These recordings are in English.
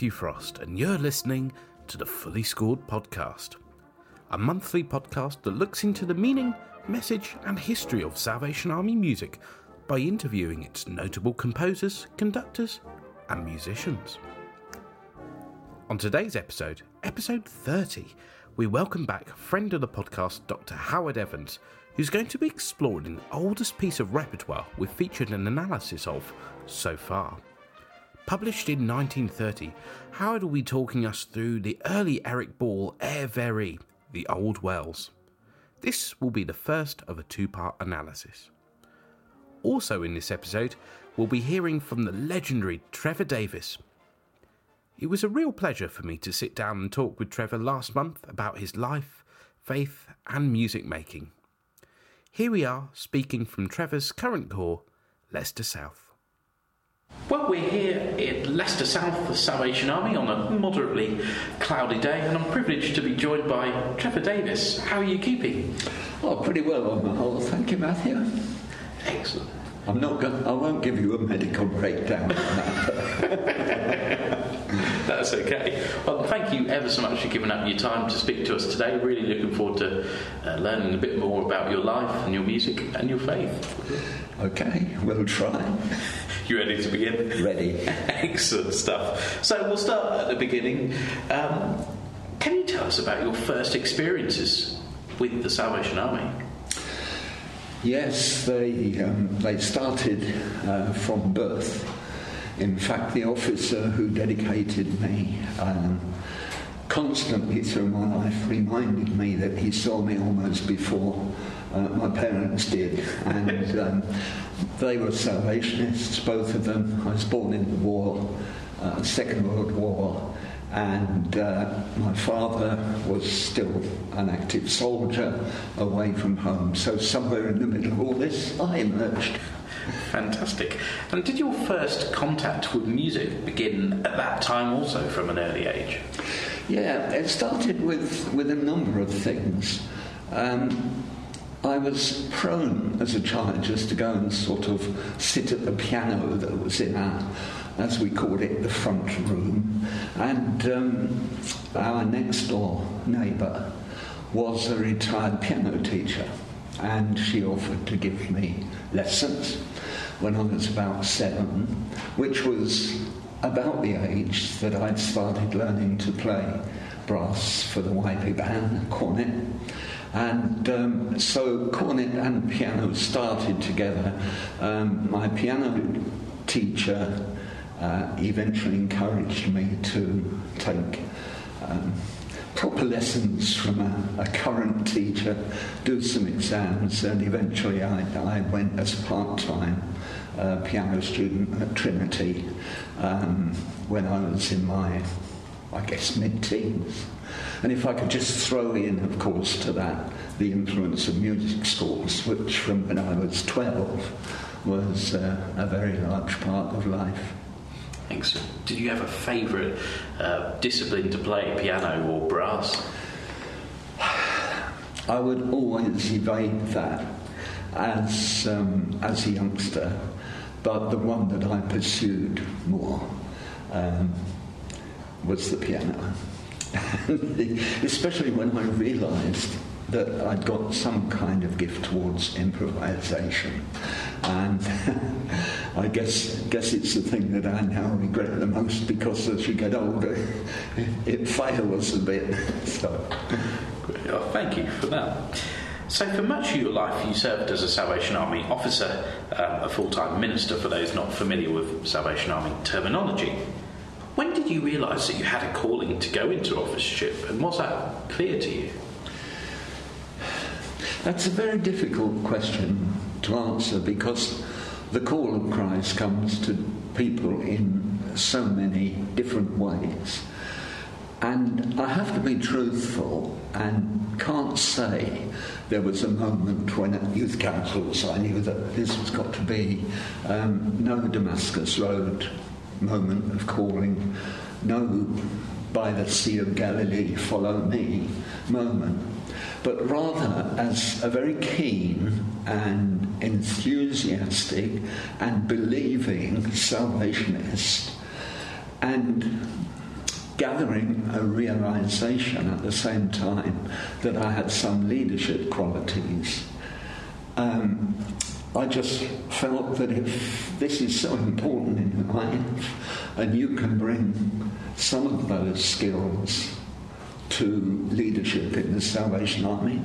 Matthew Frost, and you're listening to the Fully Scored Podcast, a monthly podcast that looks into the meaning, message, and history of Salvation Army music by interviewing its notable composers, conductors, and musicians. On today's episode, episode 30, we welcome back friend of the podcast, Dr. Howard Evans, who's going to be exploring the oldest piece of repertoire we've featured an analysis of so far. Published in 1930, Howard will be talking us through the early Eric Ball Air Varié, the Old Wells. This will be the first of a two part analysis. Also, in this episode, we'll be hearing from the legendary Trevor Davis. It was a real pleasure for me to sit down and talk with Trevor last month about his life, faith, and music making. Here we are speaking from Trevor's current corps, Leicester South. Well, we're here in Leicester South, the Salvation Army, on a moderately cloudy day, and I'm privileged to be joined by Trevor Davis. How are you keeping? Oh, pretty well on the whole. Thank you, Matthew. Excellent. I'm not going. I won't give you a medical breakdown. Of that. That's okay. Well, thank you ever so much for giving up your time to speak to us today. Really looking forward to uh, learning a bit more about your life and your music and your faith. Okay, we'll try. You ready to begin? Ready. Excellent stuff. So we'll start at the beginning. Um, can you tell us about your first experiences with the Salvation Army? Yes, they um, they started uh, from birth. In fact, the officer who dedicated me um, constantly through my life reminded me that he saw me almost before uh, my parents did, and um, they were Salvationists, both of them. I was born in the war, uh, Second World War, and uh, my father was still an active soldier away from home. So somewhere in the middle of all this, I emerged. Fantastic. And did your first contact with music begin at that time also from an early age? Yeah, it started with, with a number of things. Um, I was prone as a child just to go and sort of sit at the piano that was in our, as we called it, the front room. And um, our next door neighbour was a retired piano teacher, and she offered to give me lessons when I was about seven, which was about the age that I'd started learning to play brass for the Whiteley Band, cornet. And um, so cornet and piano started together. Um, my piano teacher uh, eventually encouraged me to take um, proper lessons from a, a, current teacher, do some exams, and eventually I, I went as part-time uh, piano student at Trinity um, when I was in my, I guess, mid-teens. And if I could just throw in, of course, to that the influence of music schools, which from when I was 12 was uh, a very large part of life. Excellent. Did you have a favourite uh, discipline to play, piano or brass? I would always evade that as, um, as a youngster, but the one that I pursued more um, was the piano. especially when I realised that I'd got some kind of gift towards improvisation. And I guess guess it's the thing that I now regret the most because as you get older, it fails a bit. So, oh, thank you for that. So, for much of your life, you served as a Salvation Army officer, um, a full time minister for those not familiar with Salvation Army terminology. When did you realise that you had a calling to go into officership, and was that clear to you? That's a very difficult question to answer because the call of Christ comes to people in so many different ways. And I have to be truthful and can't say there was a moment when at youth councils I knew that this has got to be um, no Damascus Road moment of calling, no by the Sea of Galilee, follow me moment, but rather as a very keen and enthusiastic and believing salvationist. and gathering a realization at the same time that I had some leadership qualities. Um, I just felt that if this is so important in life and you can bring some of those skills to leadership in the Salvation Army,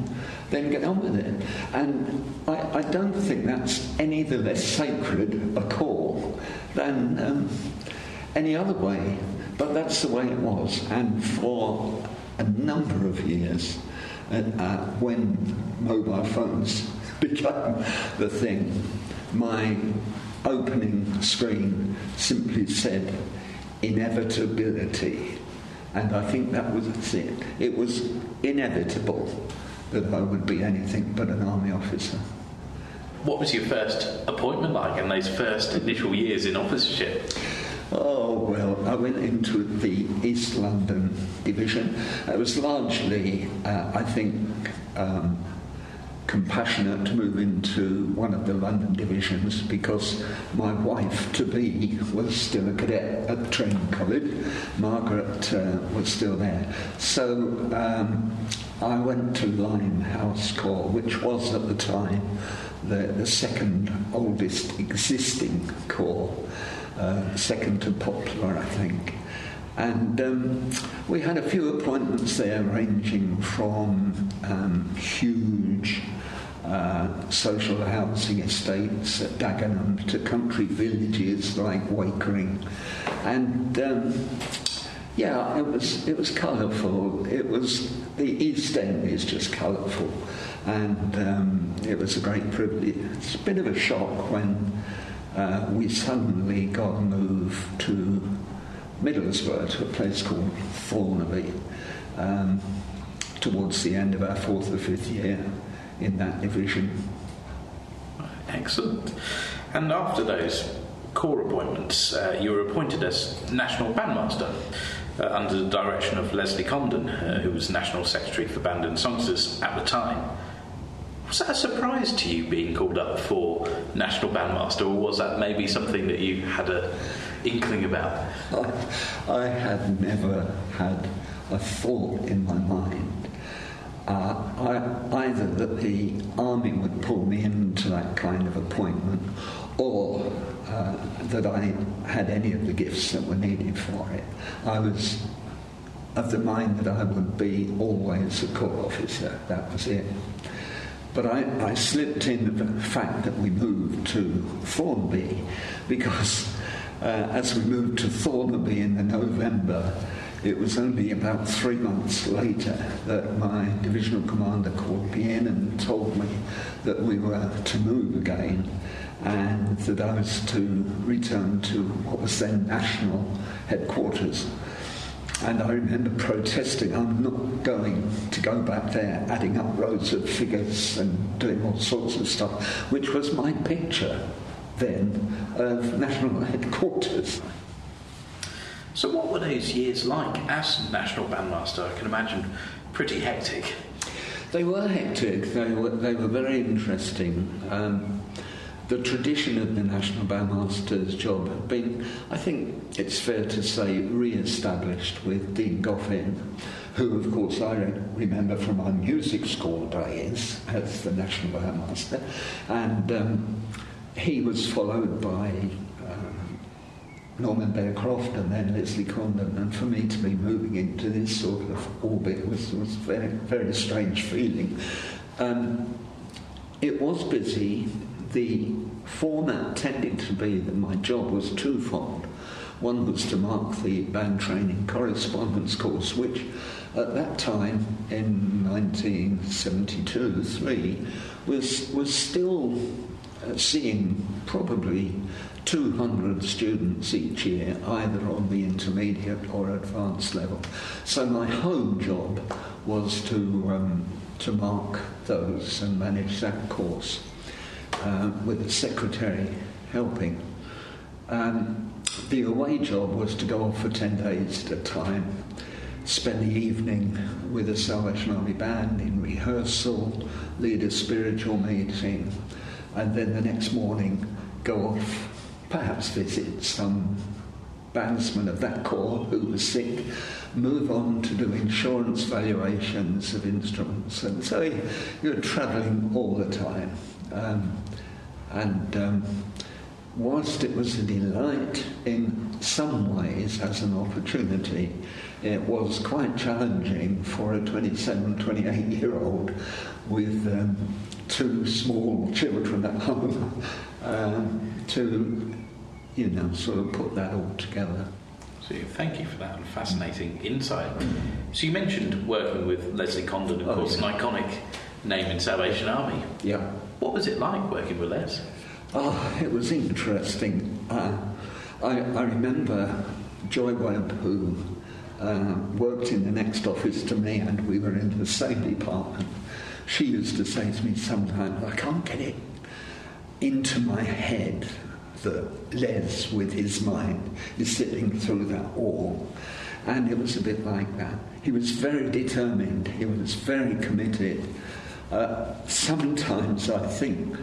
then get on with it. And I, I don't think that's any the less sacred a call than um, any other way. But that's the way it was. And for a number of years, uh, uh, when mobile phones became the thing, my opening screen simply said inevitability. And I think that was it. It was inevitable that I would be anything but an army officer. What was your first appointment like in those first initial years in officership? Oh, well, I went into the East London division. It was largely, uh, I think, um, compassionate to move into one of the London divisions because my wife to be was still a cadet at the training college. Margaret uh, was still there. So um, I went to Limehouse Corps, which was at the time the, the second oldest existing corps, uh, second to Poplar, I think. And um, we had a few appointments there, ranging from um, huge uh, social housing estates at Dagenham to country villages like Wakering. And um, yeah, it was, it was colourful. It was, the East End is just colourful. And um, it was a great privilege. It's a bit of a shock when uh, we suddenly got moved to Middlesbrough, to a place called Thornaby, um, towards the end of our fourth or fifth year in that division. Excellent. And after those corps appointments, uh, you were appointed as National Bandmaster uh, under the direction of Leslie Condon, uh, who was National Secretary for Band and Songsters at the time. Was that a surprise to you being called up for National Bandmaster, or was that maybe something that you had a inkling about? I, had never had a thought in my mind uh, I, either that the army would pull me into that kind of appointment or uh, that I had any of the gifts that were needed for it. I was of the mind that I would be always a corps officer, that was it. But I, I slipped in the fact that we moved to Thornaby because uh, as we moved to Thornaby in the November, it was only about three months later that my divisional commander called me in and told me that we were to move again and that I was to return to what was then national headquarters. And I remember protesting, I'm not going to go back there adding up rows of figures and doing all sorts of stuff, which was my picture then of national headquarters. So, what were those years like as National Bandmaster? I can imagine pretty hectic. They were hectic. They were, they were very interesting. Um, the tradition of the National Bandmaster's job had been, I think it's fair to say, re-established with Dean Goffin, who, of course, I remember from my music school days as the National Bandmaster, and um, he was followed by Norman Bearcroft and then Leslie Condon. And for me to be moving into this sort of orbit was, was a very, very strange feeling. Um, it was busy. The format tended to be that my job was twofold. One was to mark the band training correspondence course, which at that time in 1972 3 was, was still uh, seeing probably 200 students each year, either on the intermediate or advanced level. So my home job was to, um, to mark those and manage that course uh, with the secretary helping. Um, the away job was to go off for 10 days at a time, spend the evening with the Salvation Army band in rehearsal, lead a spiritual meeting, and then the next morning go off perhaps visit some bandsman of that corps who was sick move on to do insurance valuations of instruments. And so you're travelling all the time. Um, and um, whilst it was a delight in some ways as an opportunity, it was quite challenging for a 27, 28 year old with um, two small children at home um, to, you know, sort of put that all together. So thank you for that fascinating insight. So you mentioned working with Leslie Condon, of oh, course, yeah. an iconic name in Salvation Army. Yeah. What was it like working with Les? Oh, it was interesting. Uh, I, I, remember Joy Webb, who uh, worked in the next office to me, and we were in the same department. She used to say to me sometimes, I can't get it into my head that Les, with his mind, is sitting through that wall. And it was a bit like that. He was very determined, he was very committed. Uh, sometimes I think,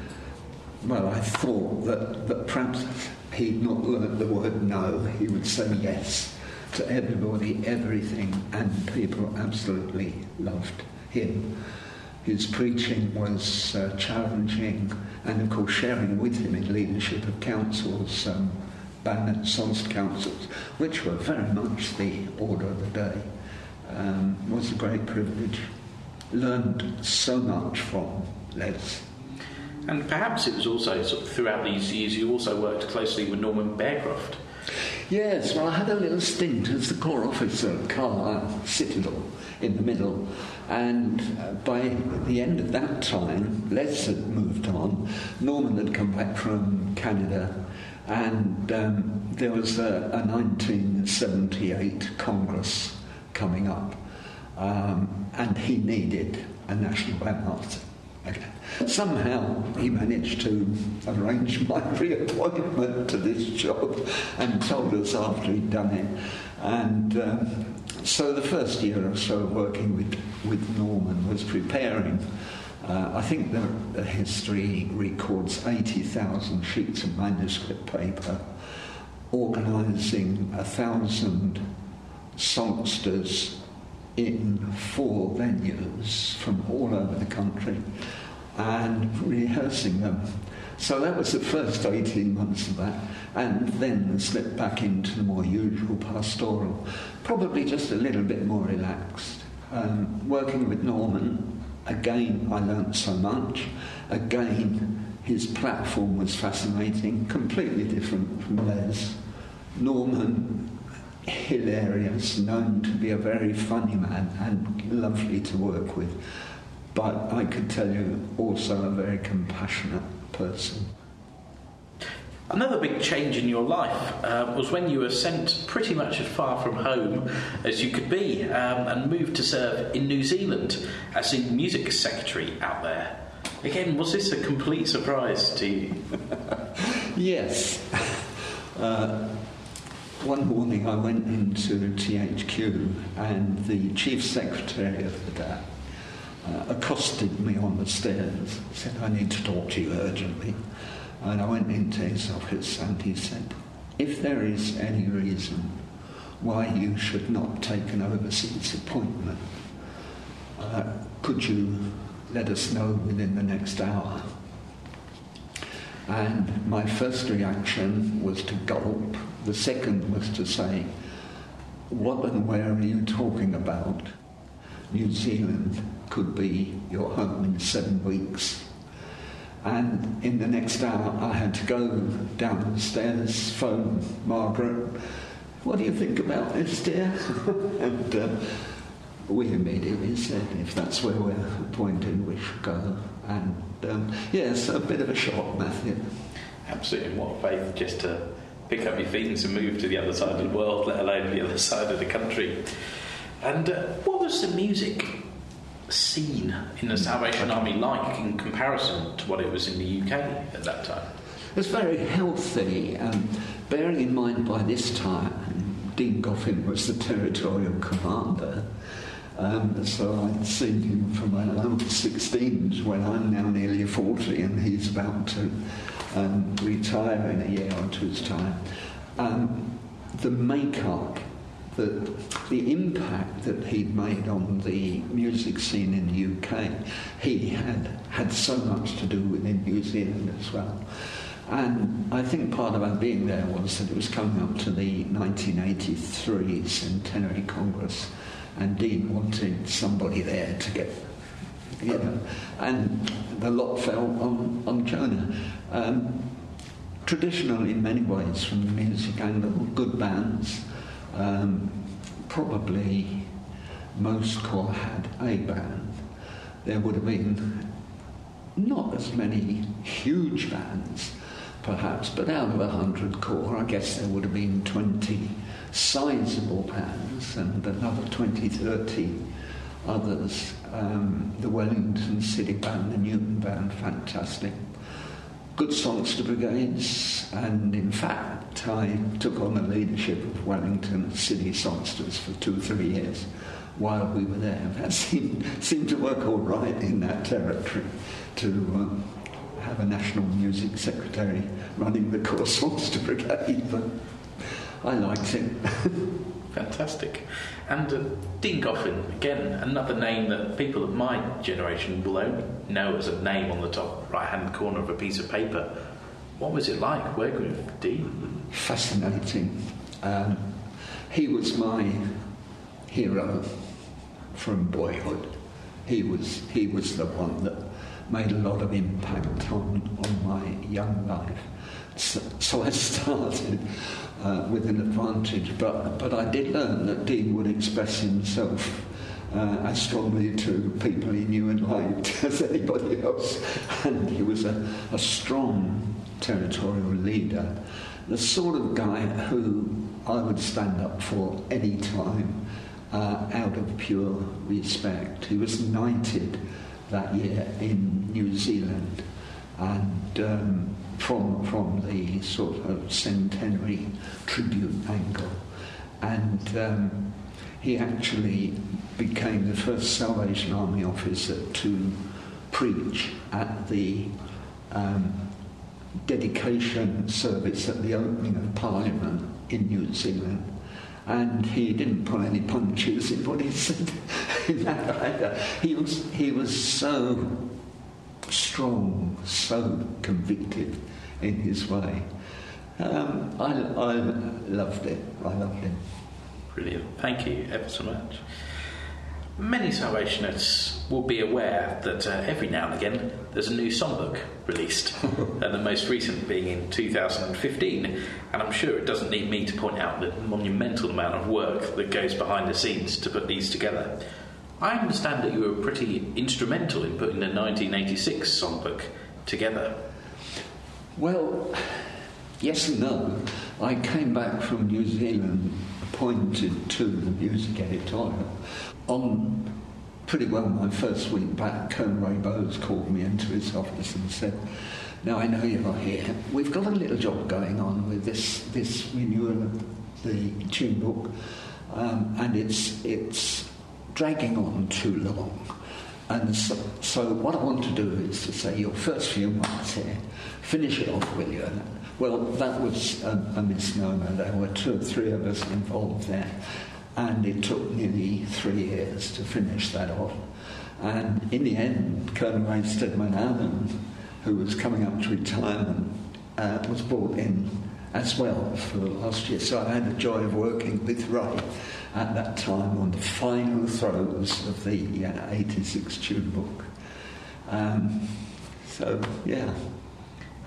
well, I thought that, that perhaps he'd not learnt the word no, he would say yes to everybody, everything, and people absolutely loved him. His preaching was uh, challenging, and of course, sharing with him in leadership of councils, um, Ban Sonst councils, which were very much the order of the day, um, was a great privilege. Learned so much from Les. And perhaps it was also sort of throughout these years you also worked closely with Norman Bearcroft. Yes, well, I had a little stint as the corps officer at Carlisle Citadel in the middle. And uh, by the end of that time, Les had moved on. Norman had come back from Canada. And um, there was a, a, 1978 Congress coming up. Um, and he needed a national bandmaster. Okay. Somehow he managed to arrange my reappointment to this job and told us after he'd done it. And um, so the first year or so of working with, with Norman was preparing. Uh, I think the, the history records 80,000 sheets of manuscript paper, organising a thousand songsters in four venues from all over the country and rehearsing them. So that was the first 18 months of that, and then slipped back into the more usual pastoral, probably just a little bit more relaxed. Um, working with Norman, again, I learnt so much. Again, his platform was fascinating, completely different from Les. Norman, hilarious, known to be a very funny man and lovely to work with. But I could tell you also a very compassionate person. Another big change in your life uh, was when you were sent pretty much as far from home as you could be um, and moved to serve in New Zealand as a music secretary out there. Again, was this a complete surprise to you? yes. Uh, one morning I went into THQ and the chief secretary of the day uh, accosted me on the stairs, said, I need to talk to you urgently. And I went into his office and he said, if there is any reason why you should not take an overseas appointment, uh, could you let us know within the next hour? And my first reaction was to gulp. The second was to say, What and where are you talking about? New Zealand could be your home in seven weeks. And in the next hour, I had to go downstairs, phone Margaret. What do you think about this, dear? and uh, we immediately said, if that's where we're appointed, we should go. And um, yes, a bit of a shock, Matthew. Absolutely. What faith just to pick up your feet and move to the other side of the world, let alone the other side of the country. And uh, what was the music scene in the Salvation Army like in comparison to what it was in the UK at that time? It was very healthy, um, bearing in mind by this time Dean Goffin was the territorial commander. Um, so I'd seen him from when I was 16 when I'm now nearly 40 and he's about to um, retire in a year or two's time. Um, the makeup, the, the impact that he'd made on the music scene in the UK, he had had so much to do with in New Zealand as well. And I think part of our being there was that it was coming up to the 1983 Centenary Congress, and Dean wanted somebody there to get, you know, and the lot fell on, on Jonah. Um, traditional in many ways from the music angle, good bands. Um, probably most corps had a band. There would have been not as many huge bands, perhaps, but out of a hundred corps, I guess there would have been 20 sizable bands and another 20, 30 others. Um, the Wellington City Band, the Newton Band, fantastic. Good songster brigades, and in fact, I took on the leadership of Wellington City Songsters for two or three years while we were there. That seemed, seemed to work all right in that territory to um, have a national music secretary running the Corps Songster Brigade, but I liked it. Fantastic. And uh, Dean Goffin, again, another name that people of my generation will only know as a name on the top right hand corner of a piece of paper. What was it like working with Dean? Fascinating. Um, he was my hero from boyhood. He was, he was the one that made a lot of impact on, on my young life. So, so I started uh, with an advantage, but, but I did learn that Dean would express himself uh, as strongly to people he knew and liked as anybody else. And he was a, a strong territorial leader, the sort of guy who I would stand up for any time uh, out of pure respect. He was knighted that year in New Zealand and um, from, from the sort of centenary tribute angle. And um, he actually became the first Salvation Army officer to preach at the um, dedication service at the opening of Parliament in New Zealand. And he didn't put any punches in what he said in that either. He was, he was so strong, so convicted in his way. Um, I, I loved it. I loved him. Brilliant. Thank you ever so much. Many Salvationists will be aware that uh, every now and again there's a new songbook released, and the most recent being in 2015. And I'm sure it doesn't need me to point out the monumental amount of work that goes behind the scenes to put these together. I understand that you were pretty instrumental in putting the 1986 songbook together. Well, yes and no. I came back from New Zealand appointed to the music editorial. On pretty well my first week back, Colonel Ray Bowes called me into his office and said, now I know you're here. We've got a little job going on with this, this renewal of the tune book, um, and it's, it's dragging on too long. And so, so, what I want to do is to say, your first few months here, finish it off, will you? Well, that was a, a misnomer. There were two or three of us involved there, and it took nearly three years to finish that off. And in the end, Colonel Ray Steadman Allen, who was coming up to retirement, uh, was brought in as well for the last year. So I had the joy of working with Ray at that time on the final throes of the uh, 86 tune book. Um, so, yeah.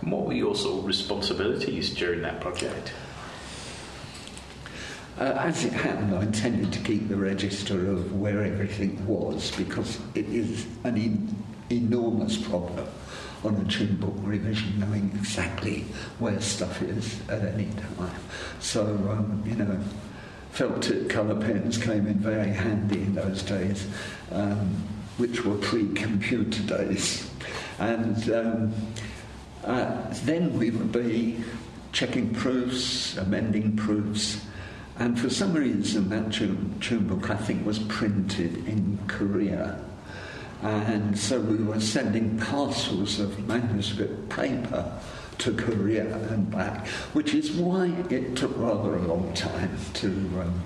And what were your sort of responsibilities during that project? Uh, as it happened, I intended to keep the register of where everything was because it is an en- enormous problem on a tune book revision, knowing exactly where stuff is at any time. So, um, you know, felt tip colour pens came in very handy in those days, um, which were pre-computer days. And um, uh, then we would be checking proofs, amending proofs, and for some reason that tune, tune book, I think, was printed in Korea. And so we were sending parcels of manuscript paper to Korea and back, which is why it took rather a long time to, um,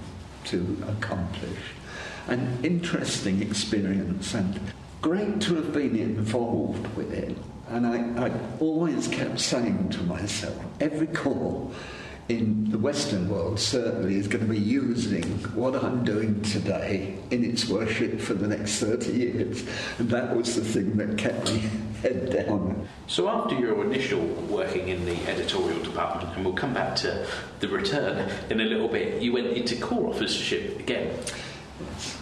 to accomplish. An interesting experience and great to have been involved with it. And I, I always kept saying to myself, every call in the Western world certainly is going to be using what I'm doing today in its worship for the next 30 years. And that was the thing that kept me head down. So, after your initial working in the editorial department, and we'll come back to the return in a little bit, you went into corps officership again. Yes.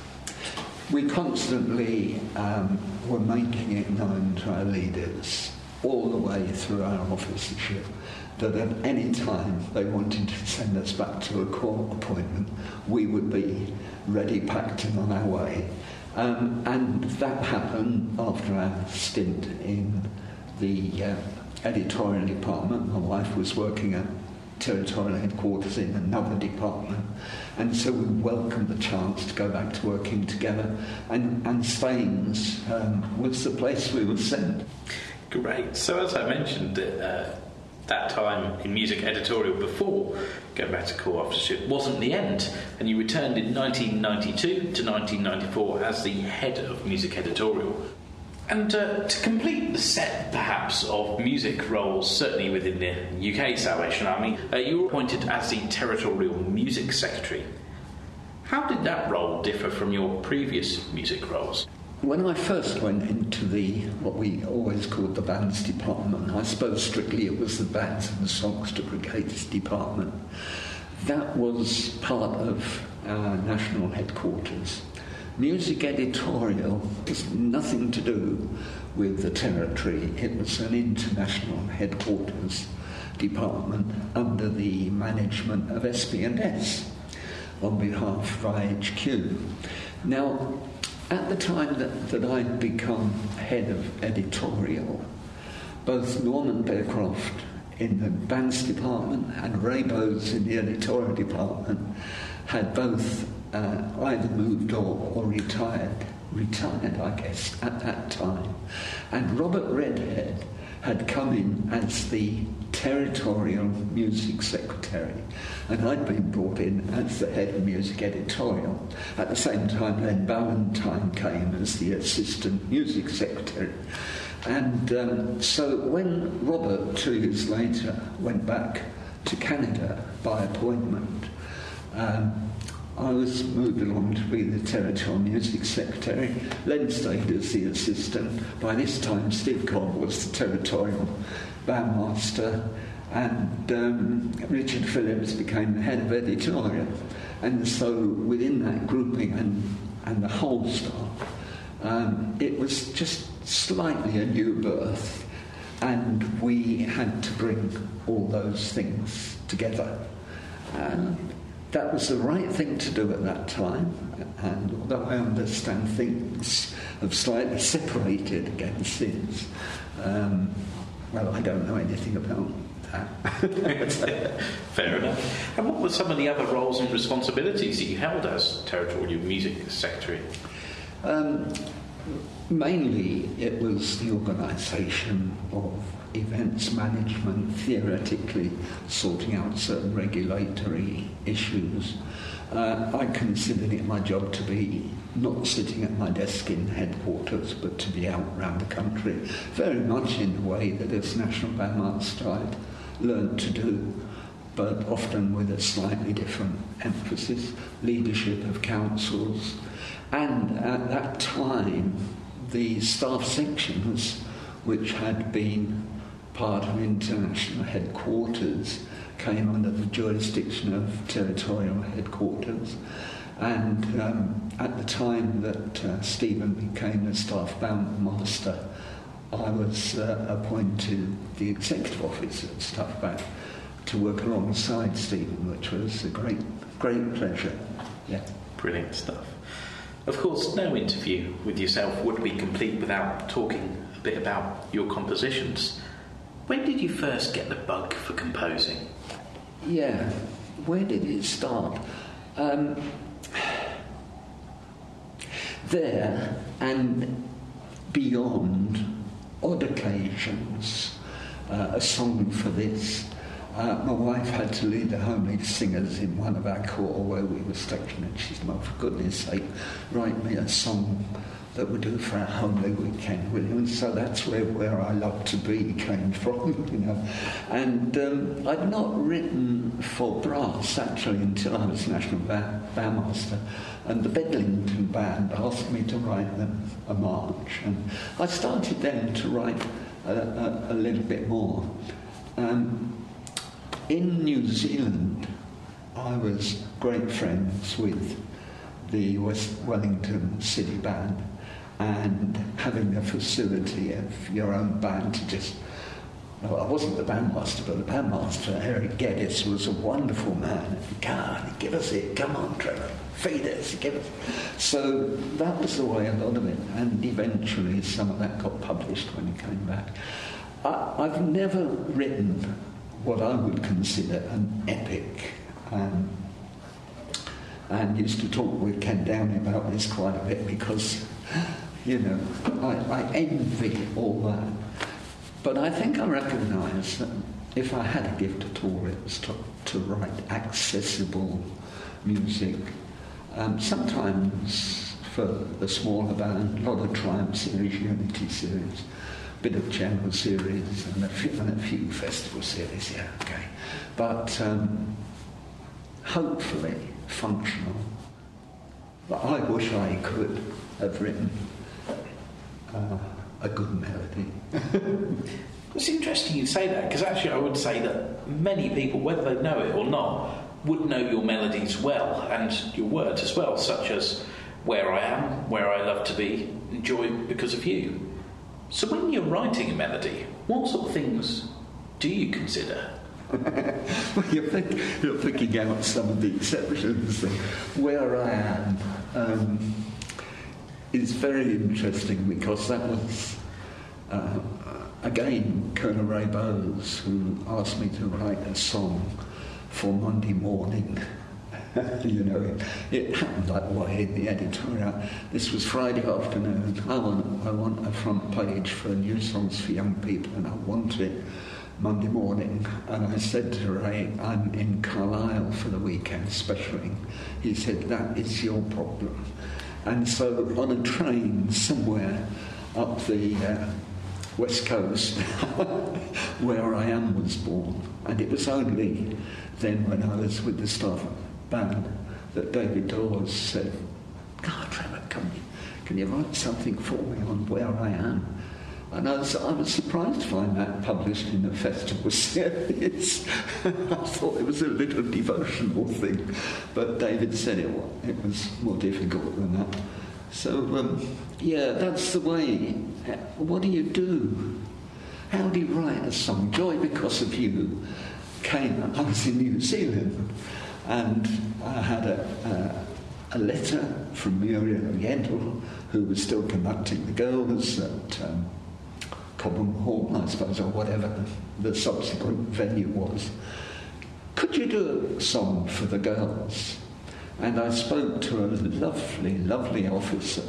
We constantly um, were making it known to our leaders all the way through our officership that at any time they wanted to send us back to a court appointment, we would be ready, packed and on our way. Um, and that happened after our stint in the uh, editorial department. My wife was working at territorial headquarters in another department. And so we welcomed the chance to go back to working together. And, and Staines um, was the place we were sent. Great. So, as I mentioned, uh, that time in music editorial before going back to corps officership wasn't the end, and you returned in 1992 to 1994 as the head of music editorial. And uh, to complete the set, perhaps, of music roles, certainly within the UK Salvation Army, uh, you were appointed as the Territorial Music Secretary. How did that role differ from your previous music roles? When I first went into the what we always called the bands department, I suppose strictly it was the bands and the songster brigades department. That was part of our national headquarters. Music editorial has nothing to do with the territory. It was an international headquarters department under the management of SP&S on behalf of IHQ. Now, at the time that, that I'd become head of editorial, both Norman Bearcroft in the bands department and Ray Bowes in the editorial department had both uh, either moved or, or retired, retired, I guess, at that time. And Robert Redhead had come in as the territorial music secretary, and I'd been brought in as the head music editorial. At the same time, Len Ballantine came as the assistant music secretary. And um, so when Robert, two years later, went back to Canada by appointment, um, I was moved along to be the territorial music secretary. Len stayed as the assistant. By this time, Steve Cobb was the territorial bandmaster, and um, Richard Phillips became the head of editorial. And so, within that grouping and, and the whole staff, um, it was just slightly a new birth, and we had to bring all those things together. And that was the right thing to do at that time, and although I understand things have slightly separated again since, um, well, I don't know anything about. Fair enough. And what were some of the other roles and responsibilities that you held as Territorial Music Secretary? Um, mainly, it was the organisation of events management, theoretically sorting out certain regulatory issues. Uh, I considered it my job to be not sitting at my desk in headquarters, but to be out around the country, very much in the way that as National Bandmaster I'd learned to do, but often with a slightly different emphasis, leadership of councils. And at that time, the staff sections, which had been part of international headquarters came under the jurisdiction of territorial headquarters. And um, at the time that uh, Stephen became the staff band master, I was uh, appointed the executive officer at Staff Band to work alongside Stephen, which was a great, great pleasure. Yeah. Brilliant stuff. Of course, no interview with yourself would be complete without talking a bit about your compositions. When did you first get the bug for composing? Yeah, where did it start? Um, there and beyond odd occasions, uh, a song for this. Uh, my wife had to lead the Home League singers in one of our choir where we were stationed, and she said, "Oh, for goodness sake, write me a song that we do for our Home League weekend, will you?" And so that's where where I love to be came from, you know. And um, I'd not written for brass actually until I was national ba- bandmaster, and the Bedlington band asked me to write them a march, and I started then to write a, a, a little bit more. Um, in New Zealand, I was great friends with the West Wellington City Band and having the facility of your own band to just well, I wasn't the bandmaster, but the bandmaster, Eric Geddes, was a wonderful man. On, give us it. Come on, Trevor. Feed us. Give us. So that was the way a lot of it. And eventually some of that got published when he came back. I, I've never written what I would consider an epic. Um, and used to talk with Ken Downie about this quite a bit because, you know, I, I envy all that. But I think I recognise that if I had a gift at all, it was to, to write accessible music. Um, sometimes for the smaller band, a lot of Triumph series, Unity series, a bit of general series, and a few, and a few festival series, yeah, okay. But um, hopefully functional. But I wish I could have written uh, a good melody. It's interesting you say that because actually I would say that many people, whether they know it or not, would know your melodies well and your words as well, such as Where I Am, Where I Love to Be, Joy Because of You. So when you're writing a melody, what sort of things do you consider? well, you're, think, you're thinking out some of the exceptions. Where I Am um, is very interesting because that was. Uh, again, Colonel Ray Bowes, who asked me to write a song for Monday morning. you know, it, it, happened that way in the editorial. This was Friday afternoon. I want, I want a front page for new songs for young people, and I want it Monday morning. And I said to Ray, I'm in Carlisle for the weekend specialing. He said, That is your problem. And so on a train somewhere up the uh, west coast where I am was born. And it was only then when I was with the staff band that David Daws said, God, Trevor, can you, can you write something for me on where I am? And I was, I was surprised to find that published in a festival series. I thought it was a little devotional thing, but David said it, it was more difficult than that. So, um, yeah, that's the way. What do you do? How do you write a song? Joy Because of You came, I was in New Zealand, and I had a, a, a letter from Muriel Yendel, who was still conducting the girls at um, Cobham Hall, I suppose, or whatever the subsequent venue was. Could you do a song for the girls? And I spoke to a lovely, lovely officer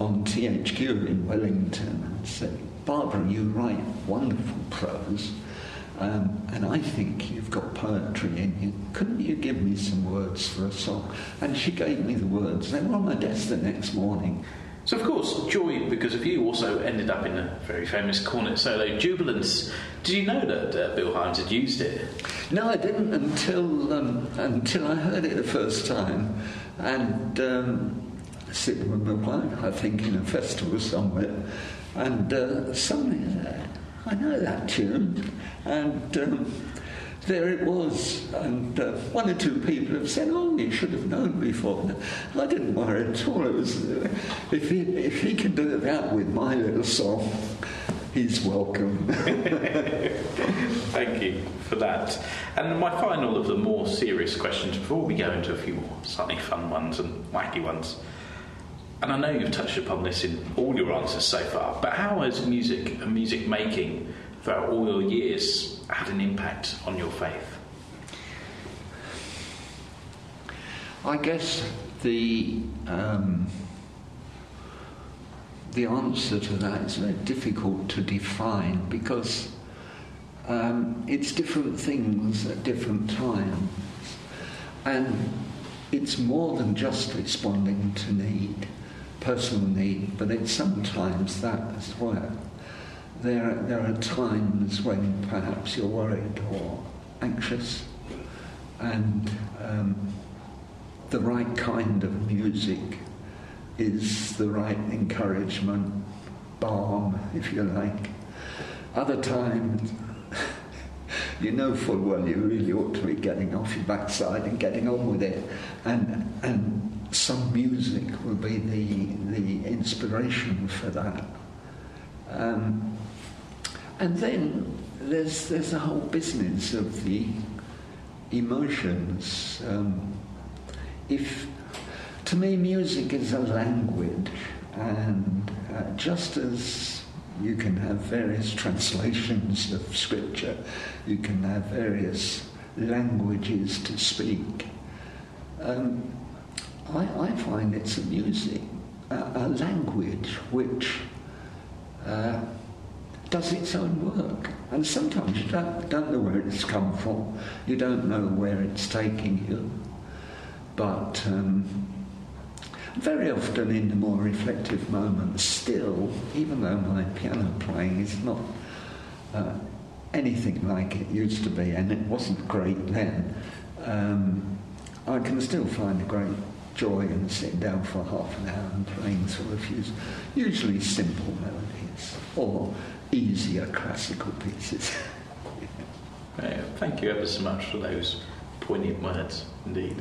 on THQ in Wellington and said, Barbara, you write wonderful prose, um, and I think you've got poetry in you. Couldn't you give me some words for a song? And she gave me the words. They were on my desk the next morning. So, of course, Joy, because of you, also ended up in a very famous cornet solo, Jubilance. Did you know that uh, Bill Himes had used it? No, I didn't until um, until I heard it the first time. And um, sitting with my wife, I think, in a festival somewhere. And uh, suddenly, uh, I know that tune. And um, there it was. And uh, one or two people have said, oh, you should have known before. I didn't worry at all. It was, uh, if, he, if he can do that with my little song, he's welcome. Thank you for that. And my final of the more serious questions before we go into a few more slightly fun ones and wacky ones. And I know you've touched upon this in all your answers so far, but how has music and music making throughout all your years had an impact on your faith? I guess the um, the answer to that is very difficult to define because um, it's different things at different times. And it's more than just responding to need, personal need, but it's sometimes that as well. There, there are times when perhaps you're worried or anxious, and um, the right kind of music is the right encouragement, balm, if you like. Other times, you know full well you really ought to be getting off your backside and getting on with it. And, and some music will be the, the inspiration for that. Um, and then there's, there's a whole business of the emotions. Um, if to me music is a language, and uh, just as you can have various translations of scripture, you can have various languages to speak. Um, I, I, find it's a music, a, a language which uh, does its own work. And sometimes you don't, don't know where it's come from, you don't know where it's taking you. But um, very often in the more reflective moments, still, even though my piano playing is not uh, anything like it used to be, and it wasn't great then, um, I can still find a great joy in sitting down for half an hour and playing a few, usually simple melodies or easier classical pieces. yeah, thank you ever so much for those poignant words, indeed.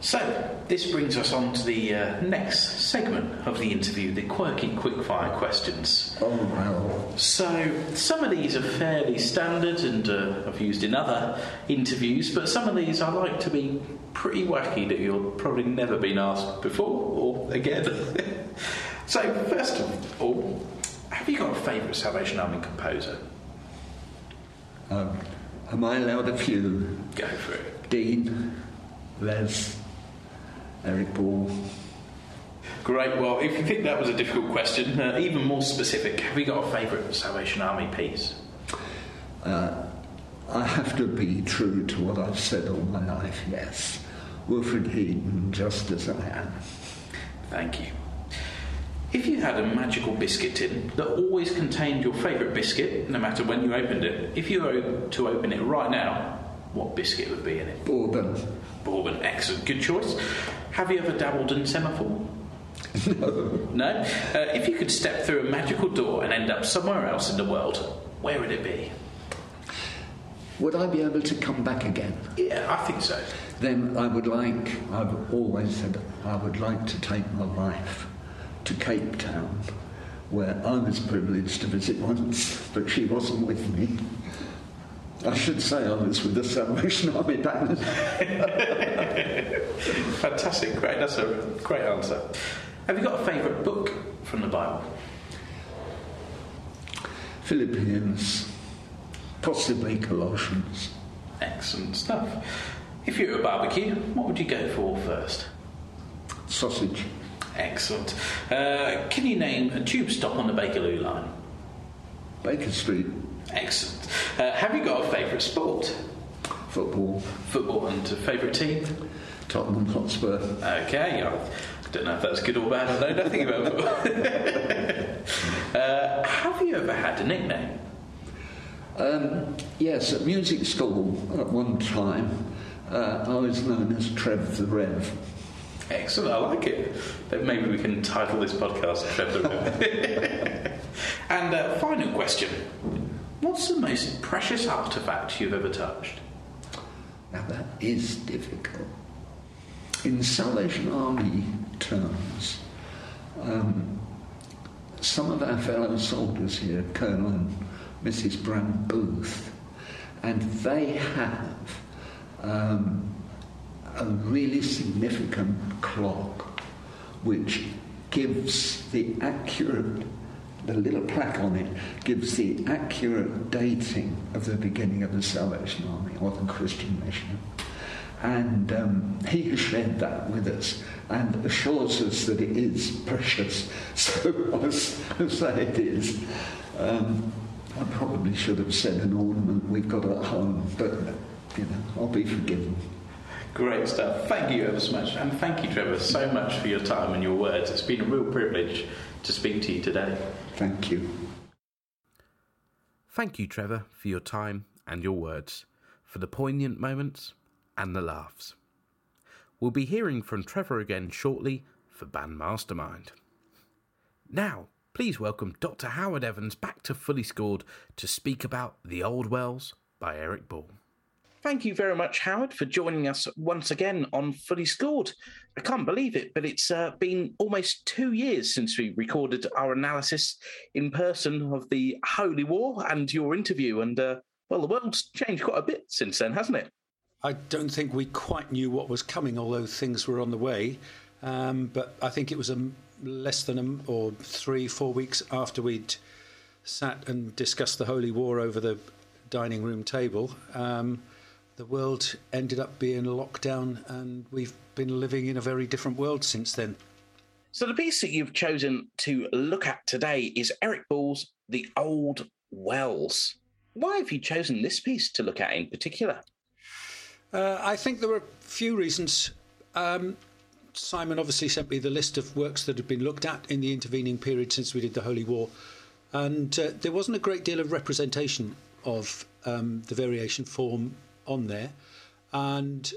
So, this brings us on to the uh, next segment of the interview the quirky quickfire questions. Oh, wow. So, some of these are fairly standard and uh, I've used in other interviews, but some of these I like to be pretty wacky that you've probably never been asked before or again. so, first of all, have you got a favourite Salvation Army composer? Um, am I allowed a few? Go for it. Dean, Les, Eric Ball. Great. Well, if you think that was a difficult question, uh, even more specific, have you got a favourite Salvation Army piece? Uh, I have to be true to what I've said all my life, yes. Wilfred Heaton, just as I am. Thank you. If you had a magical biscuit tin that always contained your favourite biscuit, no matter when you opened it, if you were to open it right now, what biscuit would be in it? Bourbon. Bourbon, excellent, good choice. Have you ever dabbled in semaphore? No. No? Uh, if you could step through a magical door and end up somewhere else in the world, where would it be? Would I be able to come back again? Yeah, I think so. Then I would like, I've always said, I would like to take my wife to Cape Town, where I was privileged to visit once, but she wasn't with me. I should say I was with the Salvation Army band. Fantastic, great. That's a great answer. Have you got a favourite book from the Bible? Philippians, possibly Colossians. Excellent stuff. If you were a barbecue, what would you go for first? Sausage. Excellent. Uh, can you name a tube stop on the Bakerloo line? Baker Street. Excellent. Uh, have you got a favourite sport? Football. Football and a favourite team? Tottenham Hotspur. Okay, I don't know if that's good or bad. I know nothing about football. uh, have you ever had a nickname? Um, yes, at music school at one time, uh, I was known as Trev the Rev. Excellent, I like it. Then maybe we can title this podcast Trev the Rev. and uh, final question What's the most precious artefact you've ever touched? Now that is difficult. In Salvation Army terms, um, some of our fellow soldiers here, Colonel and Mrs. Brown Booth, and they have um, a really significant clock which gives the accurate the little plaque on it gives the accurate dating of the beginning of the Salvation Army or the Christian mission. And um, he has shared that with us and assures us that it is precious. So I say it is. Um, I probably should have said an ornament we've got at home, but, you know, I'll be forgiven. Great stuff. Thank you ever so much. And thank you, Trevor, so much for your time and your words. It's been a real privilege to speak to you today. Thank you. Thank you, Trevor, for your time and your words, for the poignant moments and the laughs. We'll be hearing from Trevor again shortly for Band Mastermind. Now, please welcome Dr. Howard Evans back to Fully Scored to speak about The Old Wells by Eric Ball. Thank you very much, Howard, for joining us once again on Fully Scored. I can't believe it, but it's uh, been almost two years since we recorded our analysis in person of the Holy War and your interview. And, uh, well, the world's changed quite a bit since then, hasn't it? I don't think we quite knew what was coming, although things were on the way. Um, but I think it was a less than a, or three, four weeks after we'd sat and discussed the Holy War over the dining room table. Um, the world ended up being locked down, and we've been living in a very different world since then. So, the piece that you've chosen to look at today is Eric Ball's The Old Wells. Why have you chosen this piece to look at in particular? Uh, I think there were a few reasons. Um, Simon obviously sent me the list of works that had been looked at in the intervening period since we did the Holy War, and uh, there wasn't a great deal of representation of um, the variation form on there, and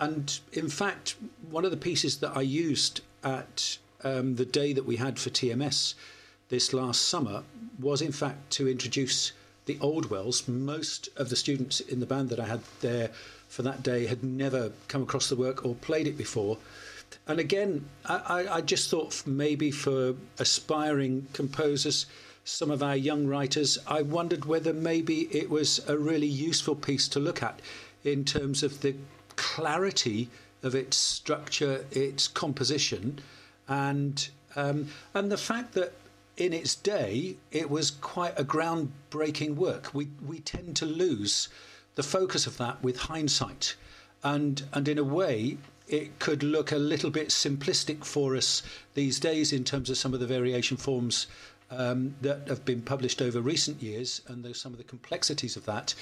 and in fact, one of the pieces that I used at um, the day that we had for TMS this last summer was in fact to introduce the old wells. Most of the students in the band that I had there for that day had never come across the work or played it before. And again, I, I just thought maybe for aspiring composers, some of our young writers, I wondered whether maybe it was a really useful piece to look at in terms of the clarity of its structure, its composition, and um, and the fact that in its day it was quite a groundbreaking work. We we tend to lose the focus of that with hindsight, and and in a way it could look a little bit simplistic for us these days in terms of some of the variation forms um, that have been published over recent years and there's some of the complexities of that.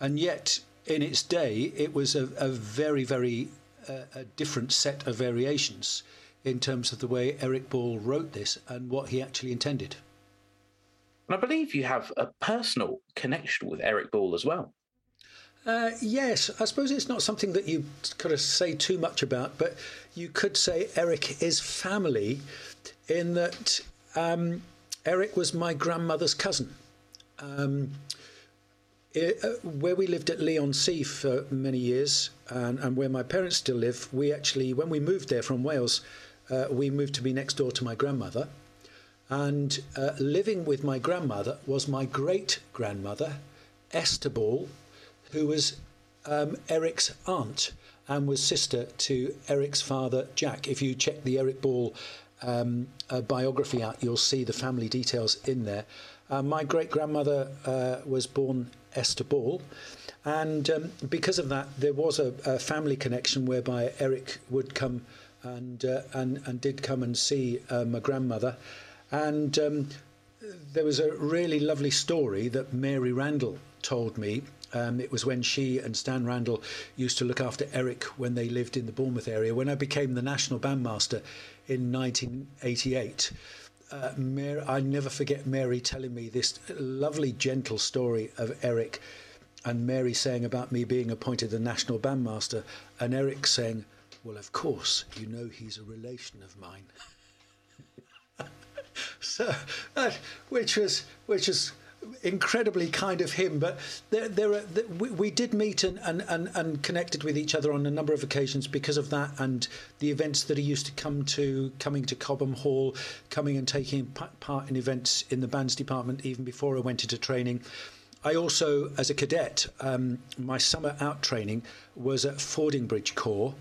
And yet, in its day, it was a, a very, very uh, a different set of variations in terms of the way Eric Ball wrote this and what he actually intended. And I believe you have a personal connection with Eric Ball as well. Uh, yes, I suppose it's not something that you kind of say too much about, but you could say Eric is family in that um, Eric was my grandmother's cousin. Um, it, uh, where we lived at Leigh-on-Sea for many years, and, and, where my parents still live, we actually, when we moved there from Wales, uh, we moved to be next door to my grandmother. And uh, living with my grandmother was my great grandmother, Esther Ball, who was um, Eric's aunt and was sister to Eric's father, Jack. If you check the Eric Ball um, biography out, you'll see the family details in there. Uh, my great grandmother uh, was born Esther Ball, and um, because of that, there was a, a, family connection whereby Eric would come and uh, and and did come and see uh, my grandmother, and um, there was a really lovely story that Mary Randall told me um, it was when she and Stan Randall used to look after Eric when they lived in the Bournemouth area. When I became the national bandmaster in 1988. Uh, Mary, I never forget Mary telling me this lovely, gentle story of Eric and Mary saying about me being appointed the national bandmaster, and Eric saying, Well, of course, you know he's a relation of mine. so, uh, which was, which was incredibly kind of him. But there, there are, we, we, did meet and, and, and, and, connected with each other on a number of occasions because of that and the events that he used to come to, coming to Cobham Hall, coming and taking part in events in the bands department even before I went into training. I also, as a cadet, um, my summer out training was at Fordingbridge Corps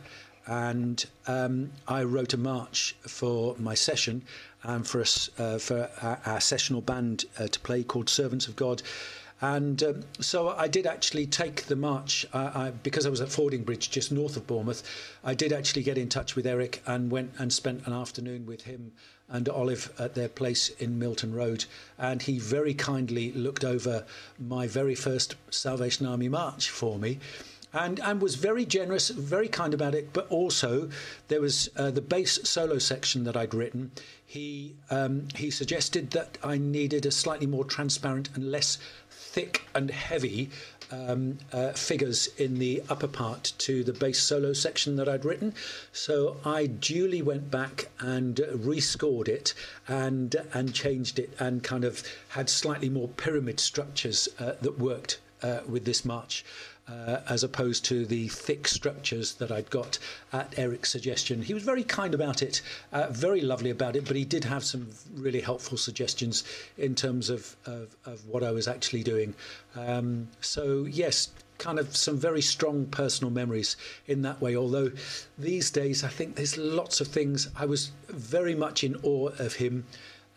and um, I wrote a march for my session and for us uh, for our, our, sessional band uh, to play called Servants of God. And um, so I did actually take the march uh, I, because I was at Fordingbridge, just north of Bournemouth. I did actually get in touch with Eric and went and spent an afternoon with him and Olive at their place in Milton Road. And he very kindly looked over my very first Salvation Army march for me. And, and was very generous, very kind about it. But also, there was uh, the bass solo section that I'd written. He um, he suggested that I needed a slightly more transparent and less thick and heavy um, uh, figures in the upper part to the bass solo section that I'd written. So I duly went back and rescored it and and changed it and kind of had slightly more pyramid structures uh, that worked uh, with this march uh, as opposed to the thick structures that I'd got at Eric's suggestion. He was very kind about it, uh, very lovely about it, but he did have some really helpful suggestions in terms of, of, of what I was actually doing. Um, so, yes, kind of some very strong personal memories in that way. Although these days, I think there's lots of things. I was very much in awe of him